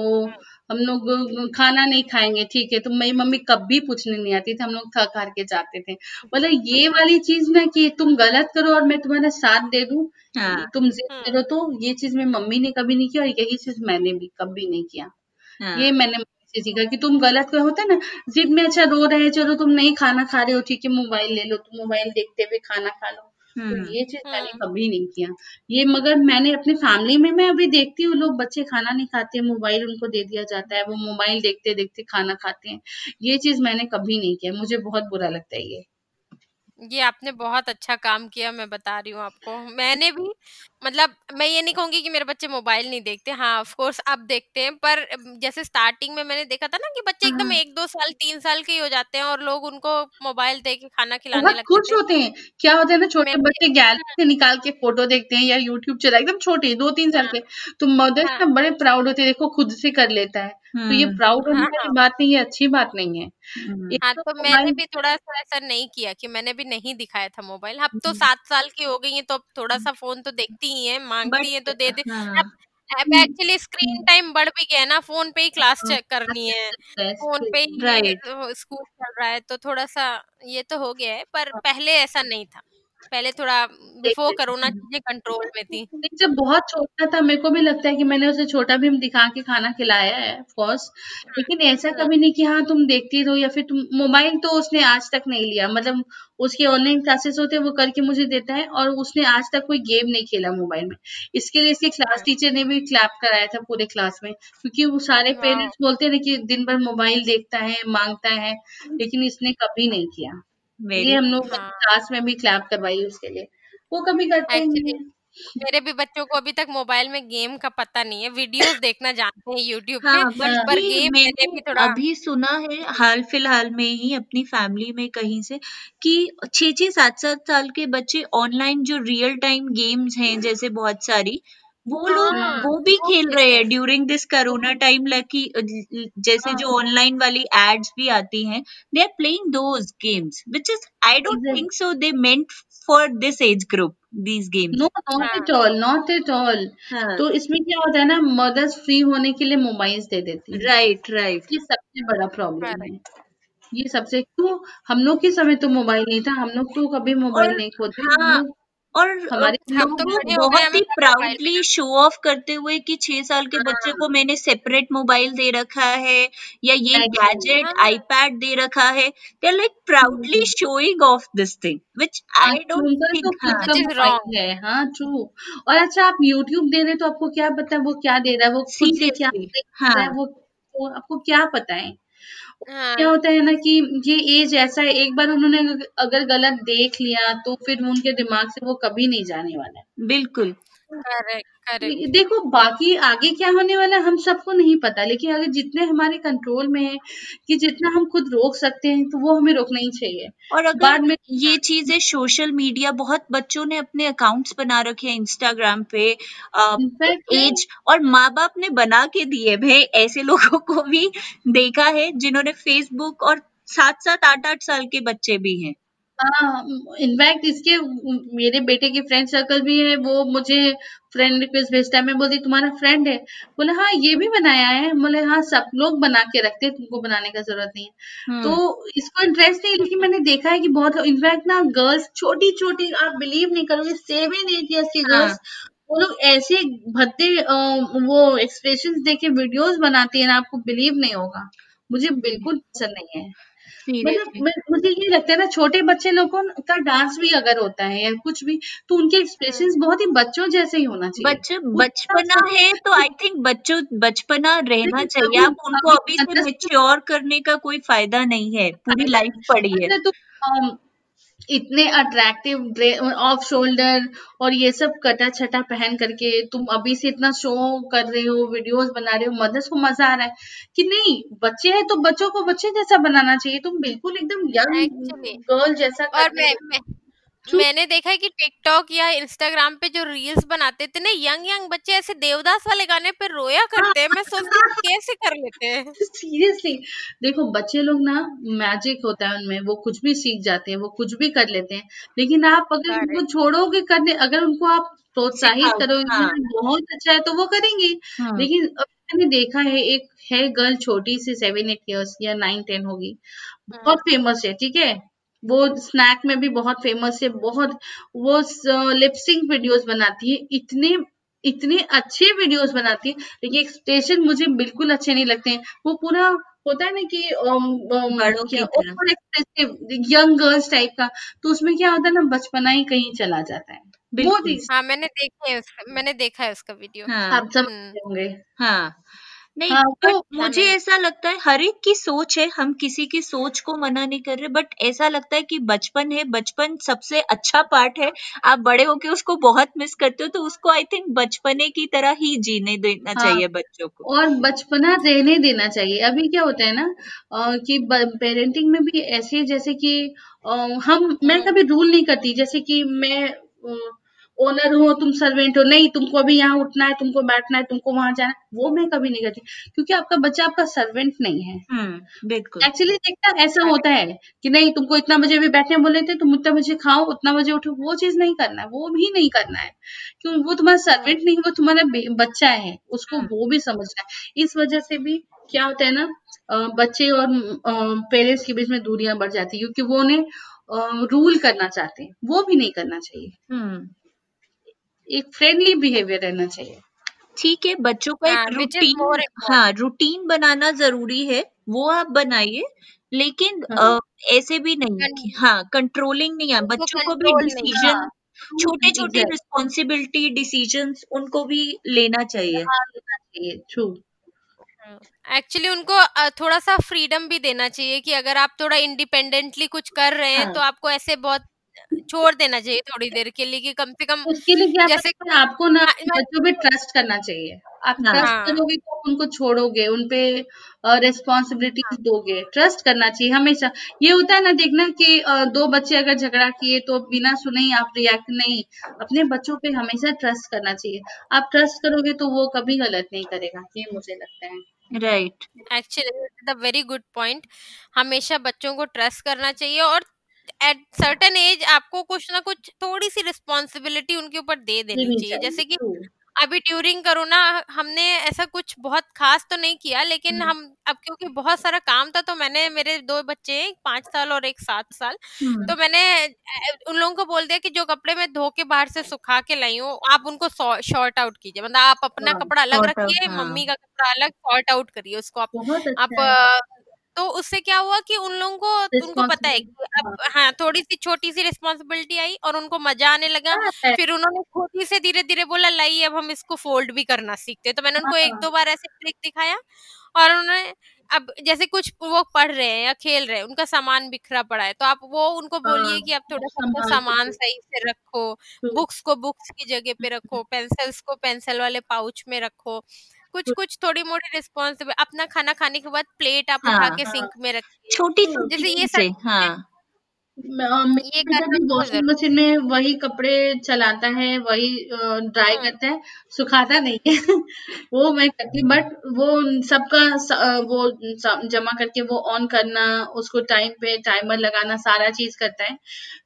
हम लोग खाना नहीं खाएँगे ठीक है। तो मेरी मम्मी कभी पूछने नहीं आती थी हम लोग थक हार के जाते थे। मतलब ये वाली चीज़ ना कि तुम गलत करो और मैं तुम्हारा साथ दे दूँ हाँ। तुम जिद करो तो ये चीज़ मेरी मम्मी ने कभी नहीं किया और यही चीज़ मैंने भी कभी नहीं किया। हाँ। ये मैंने से सीखा कि तुम गलत कर होता है ना जिद में अच्छा रो रहे चलो तुम नहीं खाना खा रहे हो ठीक है मोबाइल ले लो तुम मोबाइल देखते हुए खाना खा लो। तो हम्म। ये चीज़ मैंने हम्म कभी नहीं किया। ये मगर मैंने अपने फैमिली में मैं अभी देखती हूँ लोग बच्चे खाना नहीं खाते मोबाइल उनको दे दिया जाता है वो मोबाइल देखते देखते खाना खाते हैं। ये चीज़ मैंने कभी नहीं किया मुझे बहुत बुरा लगता है ये। ये आपने बहुत अच्छा काम किया मैं बता रही हूँ आपको। मैंने भी मतलब मैं ये नहीं कहूँगी कि मेरे बच्चे मोबाइल नहीं देखते। हाँ ऑफ़ कोर्स अब देखते हैं पर अम, जैसे स्टार्टिंग में मैंने देखा था ना कि बच्चे एकदम हाँ। एक दो साल तीन साल के ही हो जाते हैं और लोग उनको मोबाइल दे के खाना खिलाने बहुत लगते खुश थे। होते हैं। क्या होता है ना छोटे बच्चे गैलरी से निकाल के फ़ोटो देखते हैं या यूट्यूब चला एकदम छोटे दो तीन साल हाँ। के। तो मदर्स हाँ। ना बड़े प्राउड होते हैं देखो खुद से कर लेता है। तो ये हम्म। प्राउड होने हाँ वाली हाँ। बात नहीं है अच्छी बात नहीं है। हम्म। एक हाँ तो तो मैंने मोबाइल भी थोड़ा सा ऐसा नहीं किया कि मैंने भी नहीं दिखाया था मोबाइल। अब तो हम्म, सात साल की हो गई है तो अब थोड़ा सा फ़ोन तो देखती ही है मांगती है तो दे दे। हाँ। अब एक्चुअली स्क्रीन टाइम बढ़ भी गया है ना फ़ोन पे ही क्लास चेक करनी है। फ़ोन पे ही स्कूल चल रहा है तो थोड़ा सा ये तो हो गया है पर पहले ऐसा नहीं था। पहले थोड़ा बिफोर कोरोना चीज़ें कंट्रोल में थी। जब बहुत छोटा था मेरे को भी लगता है कि मैंने उसे छोटा भीम दिखा के खाना खिलाया है ऑफ़ कोर्स लेकिन ऐसा हम्म, कभी नहीं कि हाँ तुम देखती रहो या फिर तुम मोबाइल तो उसने आज तक नहीं लिया। मतलब उसके ऑनलाइन क्लासेस होते हैं वो करके मुझे देता है और उसने आज तक कोई गेम नहीं खेला मोबाइल में। इसके लिए इसके क्लास टीचर ने भी क्लैप कराया था पूरे क्लास में क्योंकि वो सारे पेरेंट्स बोलते हैं ना कि दिन भर मोबाइल देखता है माँगता है लेकिन इसने कभी नहीं किया। ये हम लोग हाँ। क्लास में भी क्लैप करवाई उसके लिए। वो कभी करता ही है मेरे भी बच्चों को अभी तक मोबाइल में गेम का पता नहीं है। वीडियोस देखना जानते हैं यूट्यूब हाँ बट हाँ। पर गेम मैंने मैंने भी थोड़ा अभी सुना है हाल फ़िलहाल में ही अपनी फैमिली में कहीं से कि छह छह सात सात साल के बच्चे ऑनलाइन जो रियल टाइम गेम्स हैं जैसे बहुत सारी वो लोग हाँ वो भी खेल रहे हैं हैं during this corona time lucky जैसे जो हाँ। ऑनलाइन वाली एड्स भी आती हैं they are playing those games which is I don't exactly. Think so they meant for this age group these games no not हाँ। At all not at all हाँ। तो इसमें क्या होता है ना मदर्स फ्री होने के लिए मोबाइल्स दे देती हैं। राइट राइट ये सबसे बड़ा प्रॉब्लम करेक्ट है ये सबसे क्यों? हम लोग के समय तो मोबाइल नहीं था हम लोग तो कभी मोबाइल और नहीं खोते हम हाँ। लोग और हमारे हम तो हो बहुत ही प्राउडली शो ऑफ़ करते हुए कि छह साल के बच्चे हाँ को मैंने सेपरेट मोबाइल दे रखा है या ये गैजेट हाँ। आईपैड दे रखा है। They are like proudly showing off this thing which हाँ आई डोंट तो थिंक खुद हाँ है। हाँ ट्रू और अच्छा आप यूट्यूब दे रहे तो आपको क्या पता है वो क्या दे रहा है? वो खुद से क्या हाँ वो वो आपको क्या पता है? हाँ। क्या होता है ना कि ये एज ऐसा है एक बार उन्होंने अगर गलत देख लिया तो फिर उनके दिमाग से वो कभी नहीं जाने वाला है। बिल्कुल। करेक्ट करेक्ट देखो बाकी आगे क्या होने वाला है हम सबको नहीं पता लेकिन अगर जितने हमारे कंट्रोल में है कि जितना हम खुद रोक सकते हैं तो वो हमें रोकना ही चाहिए। और अगर बाद में ये चीज़ें सोशल मीडिया बहुत बच्चों ने अपने अकाउंट्स बना रखे हैं इंस्टाग्राम पे इनफैक्ट एज और माँ बाप ने बना के दिए भाई ऐसे लोगों को भी देखा है जिन्होंने फेसबुक और सात सात आठ आठ साल के बच्चे भी हैं। हाँ इनफैक्ट इसके मेरे बेटे के फ्रेंड सर्कल भी है वो मुझे फ्रेंड रिक्वेस्ट भेजता है मैं बोलती तुम्हारा फ्रेंड है। बोले हाँ ये भी बनाया है। बोले हाँ सब लोग बना के रखते हैं तुमको बनाने का ज़रूरत नहीं है। हम्म। तो इसको इंटरेस्ट नहीं लेकिन मैंने देखा है कि बहुत इनफैक्ट ना गर्ल्स छोटी छोटी आप बिलीव नहीं करोगे सेवन एट ईयर्स की हाँ। गर्ल्स वो लोग ऐसे भद्दे अ, वो एक्सप्रेशंस देके वीडियोस बनाती है ना आपको बिलीव नहीं होगा। मुझे बिल्कुल पसंद नहीं है। मतलब सीरियसली मैं- मुझे ये लगता है ना छोटे बच्चे लोगों का डांस भी अगर होता है या कुछ भी तो उनके एक्सप्रेशन बहुत ही बच्चों जैसे ही होना चाहिए। बच्चे उतना बचपना है तो आई थिंक बच्चों बचपना रहना चाहिए। अभी आप उनको अभी अभी से मेच्योर करने का कोई फ़ायदा नहीं है पूरी लाइफ पड़ी है। तुम इतने अट्रैक्टिव ऑफ़ शोल्डर और ये सब कटा छटा पहन करके तुम अभी से इतना शो कर रहे हो वीडियोस बना रहे हो मदर्स को मज़ा आ रहा है कि नहीं बच्चे हैं तो बच्चों को बच्चे जैसा बनाना चाहिए। तुम बिल्कुल एकदम यंग गर्ल जैसा और मैं, मैं मैंने देखा है कि टिकटॉक या इंस्टाग्राम पे जो रील्स बनाते थे ना यंग यंग बच्चे ऐसे देवदास वाले गाने पे रोया करते हैं मैं सोचती हूँ कैसे कर लेते हैं। सीरियसली देखो बच्चे लोग ना मैजिक होता है उनमें वो कुछ भी सीख जाते हैं वो कुछ भी कर लेते हैं लेकिन आप अगर उनको छोड़ोगे करने अगर उनको आप प्रोत्साहित करोगे हाँ। बहुत अच्छा है तो वो करेंगे। हम्म लेकिन मैंने देखा है एक है गर्ल छोटी सी सेवन एट इयर्स या नाइन टेन होगी बहुत फ़ेमस है ठीक है? वो स्नैक में भी बहुत फ़ेमस है बहुत वो लिपसिंग वीडियोस बनाती है इतने इतने अच्छे वीडियोस बनाती है लेकिन एक्सप्रेशन मुझे बिल्कुल अच्छे नहीं लगते हैं। वो पूरा होता है ना कि over expressive young girls type का तो उसमें क्या होता है ना बचपना ही कहीं चला जाता है। बिल्कुल। हाँ मैंने देखे है उसका मैंने देखा है उसका वीडियो हाँ आप समझ हम्म। होंगे हाँ। नहीं हाँ बट हाँ मुझे मैं ऐसा लगता है हर एक की सोच है हम किसी की सोच को मना नहीं कर रहे बट ऐसा लगता है कि बचपन है बचपन सबसे अच्छा पार्ट है आप बड़े होके उसको बहुत मिस करते हो तो उसको आई थिंक बचपने की तरह ही जीने देना हाँ चाहिए बच्चों को। और बचपना रहने देना चाहिए। अभी क्या होता है ना अ, कि पेरेंटिंग में भी ऐसे जैसे कि अ, हम मैं हम्म। कभी रूल नहीं करती जैसे कि मैं ओनर हो तुम सर्वेंट हो नहीं तुमको अभी यहाँ उठना है तुमको बैठना है तुमको वहाँ जाना है वो मैं कभी नहीं करती। क्योंकि आपका बच्चा आपका सर्वेंट नहीं है। हम्म बिल्कुल। एक्चुअली देखना ऐसा होता है कि नहीं तुमको इतना बजे भी बैठने बोले थे तुम उतना बजे खाओ उतना बजे उठो वो चीज़ नहीं करना है वो भी नहीं करना है। क्यों? वो तुम्हारा सर्वेंट नहीं वो तुम्हारा बच्चा है उसको हम्म। वो भी समझना है। इस वजह से भी क्या होता है ना बच्चे और पेरेंट्स के बीच में दूरियाँ बढ़ जाती है क्योंकि वो उन्हें रूल करना चाहते हैं वो भी नहीं करना चाहिए। हम्म। एक फ्रेंडली बिहेवियर रहना चाहिए। ठीक है बच्चों का एक हाँ रूटीन हाँ रूटीन बनाना ज़रूरी है वो आप बनाइए लेकिन हाँ। अ, ऐसे भी नहीं कि हाँ कंट्रोलिंग नहीं है। उनको बच्चों को भी कंट्रोल नहीं डिसीज़न हाँ। छोटे छोटे एग्जैक्ट रिस्पॉन्सिबिलिटी डिसीजंस उनको भी लेना चाहिए। हाँ लेना चाहिए ट्रू एक्चुअली उनको अ, थोड़ा सा फ्रीडम भी देना चाहिए कि अगर आप थोड़ा इंडिपेंडेंटली कुछ कर रहे हैं हाँ। तो हाँ आपको ऐसे बहुत छोड़ देना चाहिए थोड़ी देर के लिए कि कम से कम उसके लिए क्या जैसे पता है आपको ना हाँ बच्चों पे ट्रस्ट करना चाहिए। आप हाँ। ट्रस्ट हाँ। करोगे तो आप उनको छोड़ोगे उनपे रिस्पॉन्सिबिलिटीज दोगे। ट्रस्ट करना चाहिए हमेशा। ये होता है ना देखना कि दो बच्चे अगर झगड़ा किए तो बिना सुने ही आप रिएक्ट नहीं। अपने बच्चों पे हमेशा ट्रस्ट करना चाहिए। आप ट्रस्ट करोगे तो वो कभी गलत नहीं करेगा ये मुझे लगता है। Right actually the very good point हमेशा बच्चों को ट्रस्ट करना चाहिए और एट सर्टेन एज आपको कुछ ना कुछ थोड़ी सी रिस्पॉन्सिबिलिटी उनके ऊपर दे देनी देनी चाहिए। जैसे कि ट्रू अभी ड्यूरिंग कोरोना हमने ऐसा कुछ बहुत खास तो नहीं किया लेकिन हम्म। हम अब क्योंकि बहुत सारा काम था तो मैंने मेरे दो बच्चे हैं एक पाँच साल और एक सात साल हम्म। तो मैंने अ, उन लोगों को बोल दिया कि जो कपड़े मैं धो के बाहर से सुखा के लाई हूँ आप उनको शॉर्ट आउट कीजिए। मतलब आप अपना हाँ कपड़ा अलग सॉर्ट आउट रखिए हाँ। मम्मी का कपड़ा अलग शॉर्ट आउट करिए उसको। आप बहुत आप अच्छा है। तो उससे क्या हुआ कि उन लोगों को उनको पता है कि अब हाँ। थोड़ी सी छोटी सी रिस्पॉन्सिबिलिटी आई और उनको मज़ा आने लगा। हाँ फिर उन्होंने खुद ही से धीरे धीरे बोला लाई अब हम इसको फोल्ड भी करना सीखते तो मैंने उनको एक हाँ। दो बार ऐसे ट्रिक दिखाया और उन्होंने अब जैसे कुछ वो पढ़ रहे हैं या खेल रहे हैं उनका सामान बिखरा पड़ा है तो आप वो उनको बोलिए हाँ, कि आप थोड़ा सा सामान सही से रखो बुक्स को बुक्स की जगह पे रखो पेंसिल्स को पेंसिल वाले पाउच में रखो। कुछ कुछ थोड़ी मोटी रिस्पॉन्सिबल अपना खाना खाने के बाद प्लेट आप उठा हाँ के हाँ। सिंक में रखिए। छोटी जैसे ये सब हाँ। वॉशिंग मशीन में वही कपड़े चलाता है वही ड्राई हम्म। करता है सुखाता नहीं है। वो मैं करती बट वो सबका वो जमा करके वो ऑन करना उसको टाइम पे टाइमर लगाना सारा चीज़ करता है।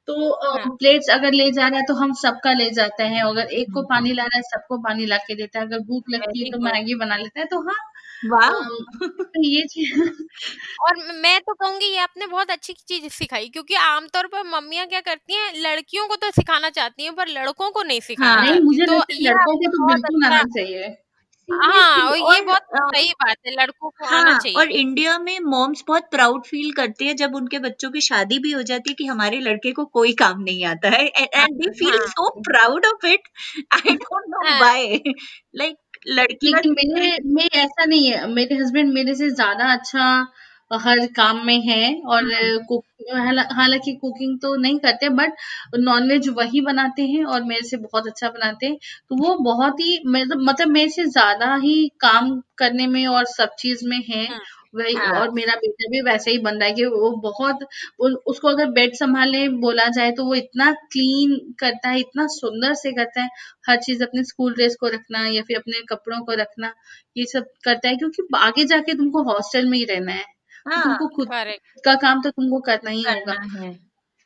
तो हाँ। प्लेट्स अगर ले जा रहा है तो हम सबका ले जाते हैं अगर एक को पानी ला रहा है सबको पानी ला के देता है अगर भूख लगती है तो मैगी बना लेता है तो हाँ। वाह। ये चीज़। और मैं तो कहूँगी ये आपने बहुत अच्छी चीज़ सिखाई क्योंकि आमतौर पर मम्मियाँ क्या करती हैं लड़कियों को तो सिखाना चाहती हैं पर लड़कों को नहीं सिखाना हाँ नहीं मुझे तो है लड़कों को तो बिल्कुल अच्छा आना चाहिए। हाँ और ये बहुत सही बात है लड़कों को आना हाँ चाहिए। और इंडिया में मॉम्स बहुत प्राउड फील करती है जब उनके बच्चों की शादी भी हो जाती है कि हमारे लड़के को कोई काम नहीं आता है and they feel so proud of it I don't know why like लड़की लेकिन मेरे में ऐसा नहीं है मेरे हस्बैंड मेरे से ज़्यादा अच्छा हर काम में है और कुक हाला- हालाँकि कुकिंग तो नहीं करते बट नॉनवेज वही बनाते हैं और मेरे से बहुत अच्छा बनाते हैं। तो वो बहुत ही मतलब मतलब मेरे से ज़्यादा ही काम करने में और सब चीज़ में है। हम्म वही हाँ। और मेरा बेटा भी वैसे ही बन रहा है कि वो बहुत उ- उसको अगर बेड संभालने बोला जाए तो वो इतना क्लीन करता है इतना सुंदर से करता है। हर चीज़ अपने स्कूल ड्रेस को रखना या फिर अपने कपड़ों को रखना ये सब करता है क्योंकि आगे जाके तुमको हॉस्टल में ही रहना है। हाँ तुमको खुद करेक्ट का काम तो तुमको करना ही होगा। करना है।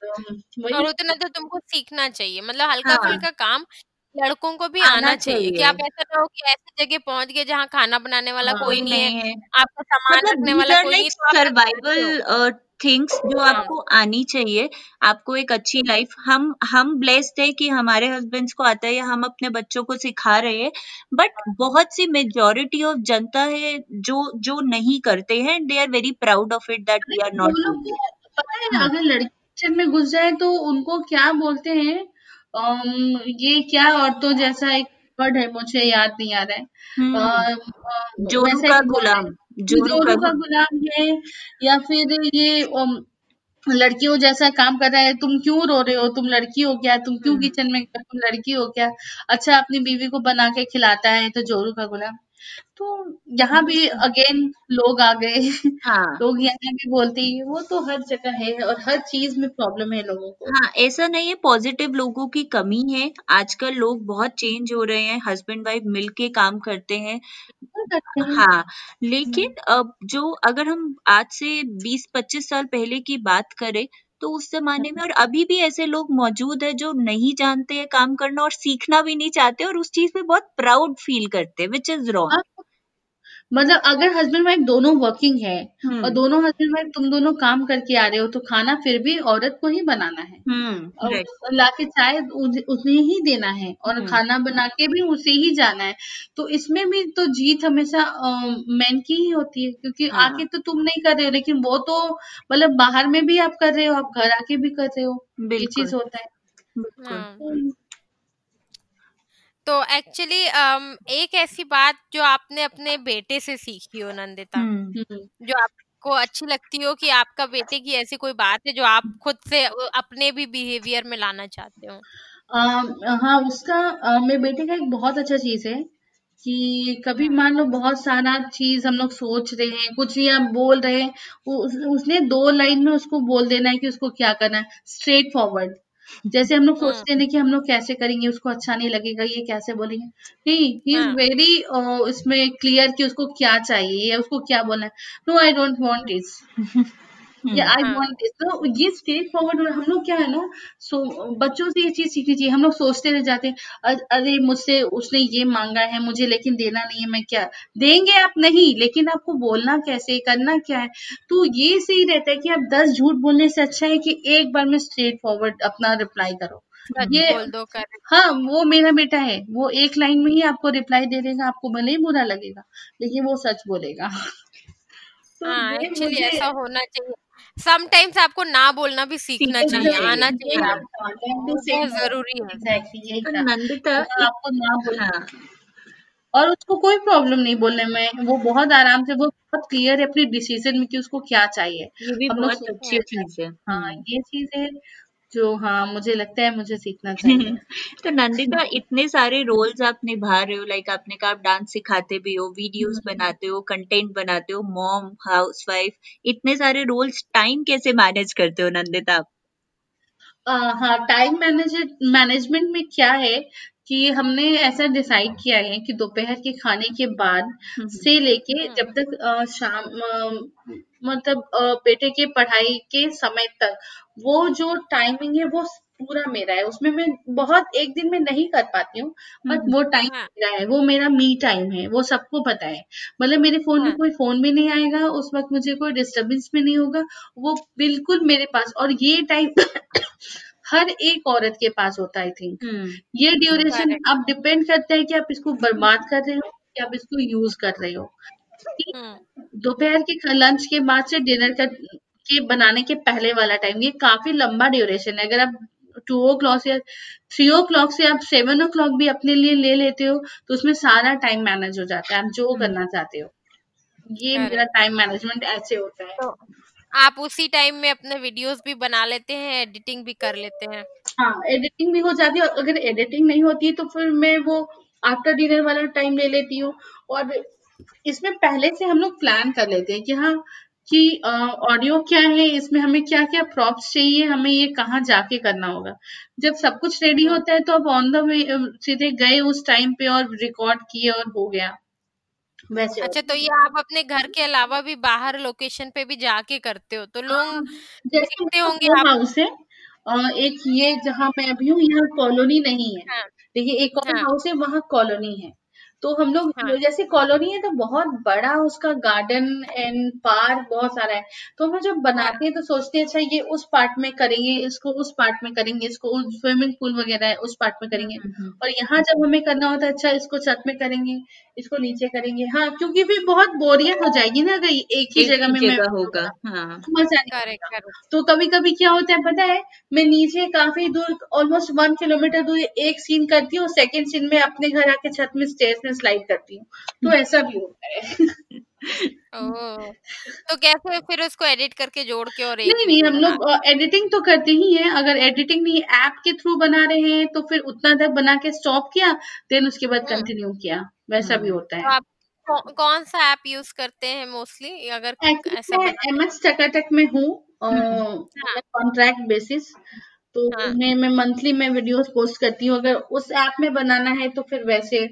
तो और उतना तो तुमको सीखना चाहिए मतलब हल्का हाँ। फुल्का काम लड़कों को भी आना आना चाहिए। कि चाहिए। आप ऐसा ना हो कि ऐसी जगह पहुँच गए जहाँ खाना बनाने वाला हाँ कोई कोई नहीं है नहीं है। आपका सामान मतलब रखने दीज वाला आर कोई नहीं लाइक तो आप हो सर्वाइवल थिंग्स जो हाँ। आपको आनी चाहिए आपको एक अच्छी लाइफ हम हम ब्लेस्ड है कि हमारे हस्बैंड्स को आता है या हम अपने बच्चों को सिखा रहे हैं बट बहुत सी मेजोरिटी ऑफ़ जनता है जो जो नहीं करते हैं they are very proud of it that we are वो नॉट लोग डूइंग को पता है हाँ। अगर लड़की किचन में घुस जाए तो उनको क्या बोलते हैं? अम, ये क्या औरतों जैसा एक वर्ड है मुझे याद नहीं आ रहा है। हम्म। जोरू वैसा का एक वर्ड है गुलाम जोरू का जोरू का गुलाम। गुलाम है या फिर ये अम, लड़कियों जैसा काम कर रहा है तुम क्यों रो रहे हो? तुम लड़की हो क्या? तुम क्यों हम्म। किचन में तुम लड़की हो क्या? अच्छा अपनी बीवी को बना के खिलाता है तो जोरू का गुलाम। तो यहाँ भी अगेन लोग आ गए। हाँ। लोग यहाँ भी बोलते हैं, वो तो हर जगह है और हर चीज़ में प्रॉब्लम है लोगों को। हाँ ऐसा नहीं है पॉजिटिव लोगों की कमी है। आजकल लोग बहुत चेंज हो रहे हैं हस्बैंड वाइफ मिलके काम करते हैं। बिल्कुल करते हैं। हाँ हम्म, लेकिन अब जो अगर हम आज से 20-25 साल पहले की बात करें तो उस जमाने में और अभी भी ऐसे लोग मौजूद है जो नहीं जानते हैं काम करना और सीखना भी नहीं चाहते और उस चीज़ पे बहुत प्राउड फील करते हैं विच इज़ रॉन्ग हाँ। मतलब अगर हस्बैंड वाइफ दोनों वर्किंग है और हम्म दोनों हस्बैंड वाइफ तुम दोनों काम करके आ रहे हो तो खाना फिर भी औरत को ही बनाना है। हम्म और राइट लाके चाय उस- उन्हें ही देना है और हम्म। खाना बना के भी उसे ही जाना है। तो इसमें भी तो जीत हमेशा मैन की ही होती है क्योंकि हाँ। आके तो तुम नहीं कर रहे हो लेकिन वो तो मतलब बाहर में भी आप कर रहे हो आप घर आके भी कर रहे हो ये बिल्कुल। चीज़ होता है। बिल्कुल। हाँ। तो तो एक्चुअली एक ऐसी बात जो आपने अपने बेटे से सीखी हो नंदिता हम्म हम्म जो आपको अच्छी लगती हो कि आपका बेटे की ऐसी कोई बात है जो आप खुद से अपने भी बिहेवियर में लाना चाहते हो? अम, हाँ उसका मेरे बेटे का एक बहुत अच्छा चीज़ है कि कभी हम्म मान लो बहुत सारा चीज़ हम लोग सोच रहे हैं कुछ या बोल रहे हैं वो उस, उसने दो लाइन में उसको बोल देना है कि उसको क्या करना है स्ट्रेट फॉरवर्ड जैसे हम लोग हम्म सोचते हैं ना कि हम लोग कैसे करेंगे उसको अच्छा नहीं लगेगा ये कैसे बोलेंगे? नहीं ही। इज़ हाँ वेरी इसमें क्लियर कि उसको क्या चाहिए या उसको क्या बोलना है। No I don't want this या हम्म आई हाँ। वांट दिस तो ये स्ट्रेट फॉरवर्ड हम लोग क्या है ना सो बच्चों से ये चीज़ सीखनी चाहिए हम लोग सोचते रह जाते हैं "अ- अरे मुझसे उसने ये मांगा है मुझे लेकिन देना नहीं है मैं क्या? देंगे आप नहीं लेकिन आपको बोलना कैसे करना क्या है? तो ये सही रहता है कि आप दस झूठ बोलने से अच्छा है कि एक बार में स्ट्रेट फॉरवर्ड अपना रिप्लाई करो। सच ये बोल दो करेक्ट हाँ वो मेरा बेटा है वो एक लाइन में ही आपको रिप्लाई दे देगा आपको भले ही बुरा लगेगा लेकिन वो सच बोलेगा। तो हाँ ये एक्चुअली मुझे ऐसा होना चाहिए। समटाइम्स आपको ना बोलना भी सीखना चाहिए आना चाहिए हाँ say बहुत no ज़रूरी है। तो नंदिता तो आपको ना बोलना हाँ। और उसको कोई प्रॉब्लम नहीं बोलने में। वो बहुत आराम से वो बहुत क्लियर है अपनी डिसीज़न में कि उसको क्या चाहिए। ये भी हम लोग सोचिए अच्छी चीज़ है। हाँ हम्म। ये चीज़ है। जो हाँ मुझे लगता है मुझे सीखना चाहिए तो नंदिता इतने सारे रोल्स आप निभा रहे हो लाइक आपने कहा आप डांस सिखाते भी हो वीडियोस हम्म। बनाते हो कंटेंट बनाते हो मॉम हाउसवाइफ इतने सारे रोल्स टाइम कैसे मैनेज करते हो नंदिता आप हाँ टाइम मैनेज मैनेजमेंट में क्या है कि हमने ऐसा डिसाइड किया है कि दोपहर के खाने के बाद हम्म। से लेके हम्म। जब तक अ, शाम अ, मतलब अ, बेटे के पढ़ाई के समय तक वो जो टाइमिंग है वो पूरा मेरा है उसमें मैं बहुत एक दिन में नहीं कर पाती हूँ बट हम्म। वो टाइम हाँ मेरा है वो मेरा मी टाइम है वो सबको पता है मतलब मेरे फ़ोन में हाँ कोई फ़ोन भी नहीं आएगा उस वक्त मुझे कोई डिस्टरबेंस भी नहीं होगा वो बिल्कुल मेरे पास और ये टाइम हर एक औरत के पास होता है आई थिंक हम्म। ये ड्यूरेशन अब डिपेंड करता है कि आप इसको बर्बाद कर रहे हो या आप इसको यूज़ कर रहे हो। हम्म। दोपहर के लंच के बाद से डिनर का के बनाने के पहले वाला टाइम ये काफ़ी लंबा ड्यूरेशन है। अगर आप टू ओ क्लॉक या थ्री ओ क्लॉक से आप सेवन ओ क्लॉक भी अपने लिए ले लेते हो तो उसमें सारा टाइम मैनेज हो जाता है। आप जो हम्म। करना चाहते हो। ये मेरा टाइम मैनेजमेंट ऐसे होता है। तो आप उसी टाइम में अपने वीडियोस भी बना लेते हैं, एडिटिंग भी कर लेते हैं। हाँ एडिटिंग भी हो जाती है अगर एडिटिंग नहीं होती तो फिर मैं वो आफ्टर डिनर वाला टाइम ले लेती हूँ। और इसमें पहले से हम लोग प्लान कर लेते हैं कि हाँ कि ऑडियो क्या है, इसमें हमें क्या क्या प्रॉप्स चाहिए, हमें ये कहाँ जाके करना होगा। जब सब कुछ रेडी। होता है तो अब ऑन द वे सीधे गए उस टाइम पे और रिकॉर्ड किए और हो गया। वैसे अच्छा तो ये आप अपने घर के अलावा भी बाहर लोकेशन पे भी जाके करते हो तो लोग हाँ, जैसे देखते होंगे आप हाउस है एक ये जहाँ मैं अभी हूँ यहाँ कॉलोनी नहीं है। हाँ देखिए एक और हाँ। हाउस है वहाँ कॉलोनी है। तो हम लोग हाँ। जैसे कॉलोनी है तो बहुत बड़ा उसका गार्डन एंड पार्क बहुत सारा है। तो हम जब हाँ बनाते हैं तो सोचते हैं अच्छा ये उस पार्ट में करेंगे इसको उस पार्ट में करेंगे इसको स्विमिंग पूल वगैरह है उस पार्ट में करेंगे। हम्म, हम्म, और यहाँ जब हमें करना होता है अच्छा इसको छत में करेंगे इसको नीचे करेंगे। हाँ क्योंकि फिर बहुत बोरियत हो जाएगी ना अगर एक ही जगह में मैं होगा हाँ। मज़ा नहीं आता करेक्ट। तो कभी कभी क्या होता है पता है मैं नीचे काफ़ी दूर ऑलमोस्ट वन किलोमीटर दूर एक सीन करती हूँ सेकेंड सीन में अपने घर आके छत में स्टेज में स्लाइड करती हूँ। तो ऐसा भी होता है। ओह तो कैसे फिर उसको एडिट करके जोड़ के और नहीं नहीं हम लोग एडिटिंग तो करते ही हैं। अगर एडिटिंग नहीं ऐप के थ्रू बना रहे हैं तो फिर उतना तक बना के स्टॉप किया देन उसके बाद हम्म। कंटिन्यू किया। वैसा भी हम्म। होता तो है आप कौ, कौन सा ऐप यूज़ करते हैं मोस्टली अगर ऐसे मैं एम एस टकाटक में हूँ हम्म। हाँ। कॉन्ट्रैक्ट बेसिस तो हाँ। मैं मंथली में वीडियोस पोस्ट करती हूँ। अगर उस ऐप में बनाना है तो फिर वैसे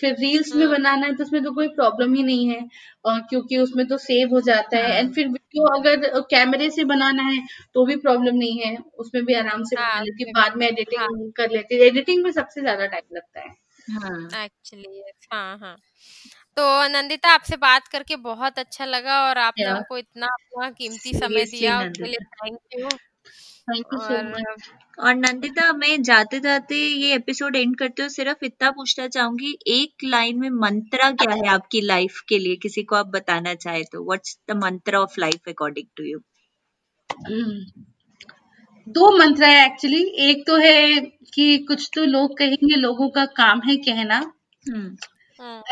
फिर रील्स में हम्म बनाना है तो उसमें तो कोई प्रॉब्लम ही नहीं है अ, क्योंकि उसमें तो सेव हो जाता है। हाँ। एंड फिर वीडियो अगर कैमरे से बनाना है तो भी प्रॉब्लम नहीं है। उसमें भी आराम से बना हाँ लेती हूँ उसमें बाद में हाँ। एडिटिंग कर लेती हूँ। एडिटिंग में सबसे ज़्यादा टाइम लगता है। हाँ। एक्चुअली हाँ हाँ। तो नंदिता आपसे बात करके बहुत अच्छा लगा और आपने या हमको इतना अपना कीमती समय दिया उसके लिए Nandita. Thank you thank you so much और नंदिता मैं जाते जाते ये एपिसोड एंड करते हुए सिर्फ़ इतना पूछना चाहूँगी एक लाइन में मंत्रा क्या है आपकी लाइफ के लिए? किसी को आप बताना चाहे तो what's the mantra of life according to you दो मंत्र है एक्चुअली एक तो है कि कुछ तो लोग कहेंगे लोगों का काम है कहना.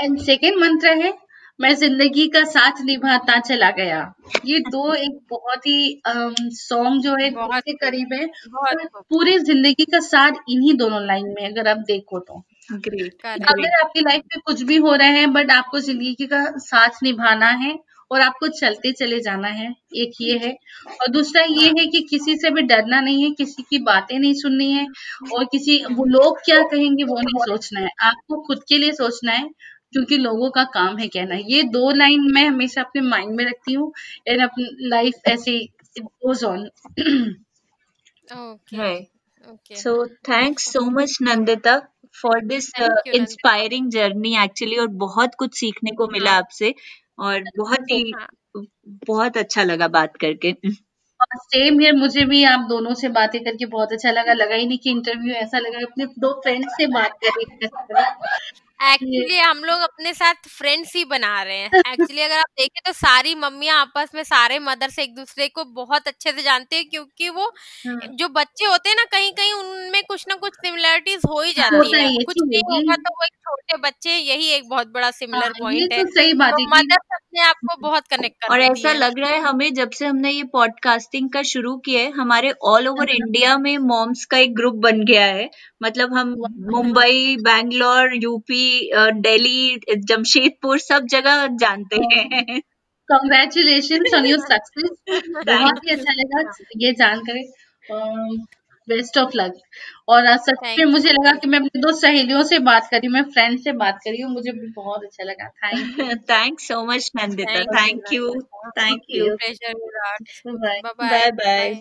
एंड सेकेंड मंत्र है मैं ज़िंदगी का साथ निभाता चला गया। ये दो एक बहुत ही सॉन्ग जो है बहुत के करीब है। बहुत खूब। पूरी ज़िंदगी का साथ इन्हीं दोनों लाइन में अगर आप देखो तो। ग्रेट अगर आपकी लाइफ में कुछ भी हो रहा है बट आपको ज़िंदगी का साथ निभाना है और आपको चलते चले जाना है एक ये है। और दूसरा ये हाँ कि किसी से भी डरना नहीं है किसी की बातें नहीं सुननी है और किसी वो लोग क्या कहेंगे वो नहीं सोचना है। आपको खुद के लिए सोचना है क्योंकि लोगों का काम है कहना। ये दो लाइन मैं हमेशा अपने माइंड में रखती हूँ एंड अपनी लाइफ ऐसे गोज ऑन ओके है okay so thanks so much Nandita for this thank you Nandita inspiring journey actually और बहुत कुछ सीखने को मिला हाँ। आपसे और बहुत ही हाँ। बहुत अच्छा लगा बात करके। सेम हियर मुझे भी आप दोनों से बातें करके बहुत अच्छा लगा। लगा ही नहीं कि इंटरव्यू ऐसा लगा अपने दो फ्रेंड्स से बात कर रही हूँ एक्चुअली हम लोग अपने साथ फ्रेंड्स ही बना रहे हैं। एक्चुअली अगर आप देखें तो सारी मम्मियाँ आपस में सारे मदर्स एक दूसरे को बहुत अच्छे से जानते हैं क्योंकि वो हाँ। जो बच्चे होते हैं ना कहीं कहीं उनमें कुछ ना कुछ सिमिलरिटीज हो ही हाँ, जाती है कुछ नहीं होगा तो वो एक छोटे बच्चे यही एक बहुत बड़ा सिमिलर हाँ, पॉइंट तो है। सही बात तो है कि मदर्स अपने आप को बहुत कनेक्ट और ऐसा लग रहा है हमें जब से हमने ये पॉडकास्टिंग का शुरू किया है हमारे ऑल ओवर हाँ। इंडिया में मॉम्स का एक ग्रुप बन गया है। मतलब हम मुंबई बैंगलोर यूपी अ, दिल्ली जमशेदपुर सब जगह जानते हैं। कॉन्ग्रेचुलेशन ऑन योर सक्सेस बहुत ही अच्छा लगा ये जानकर। बेस्ट ऑफ़ लक और आज सच में मुझे लगा कि मैं अपनी दो सहेलियों से बात करी मैं फ्रेंड से बात करी हूँ मुझे भी बहुत अच्छा लगा। Thank you thanks so much Nandita thank you thank you bye bye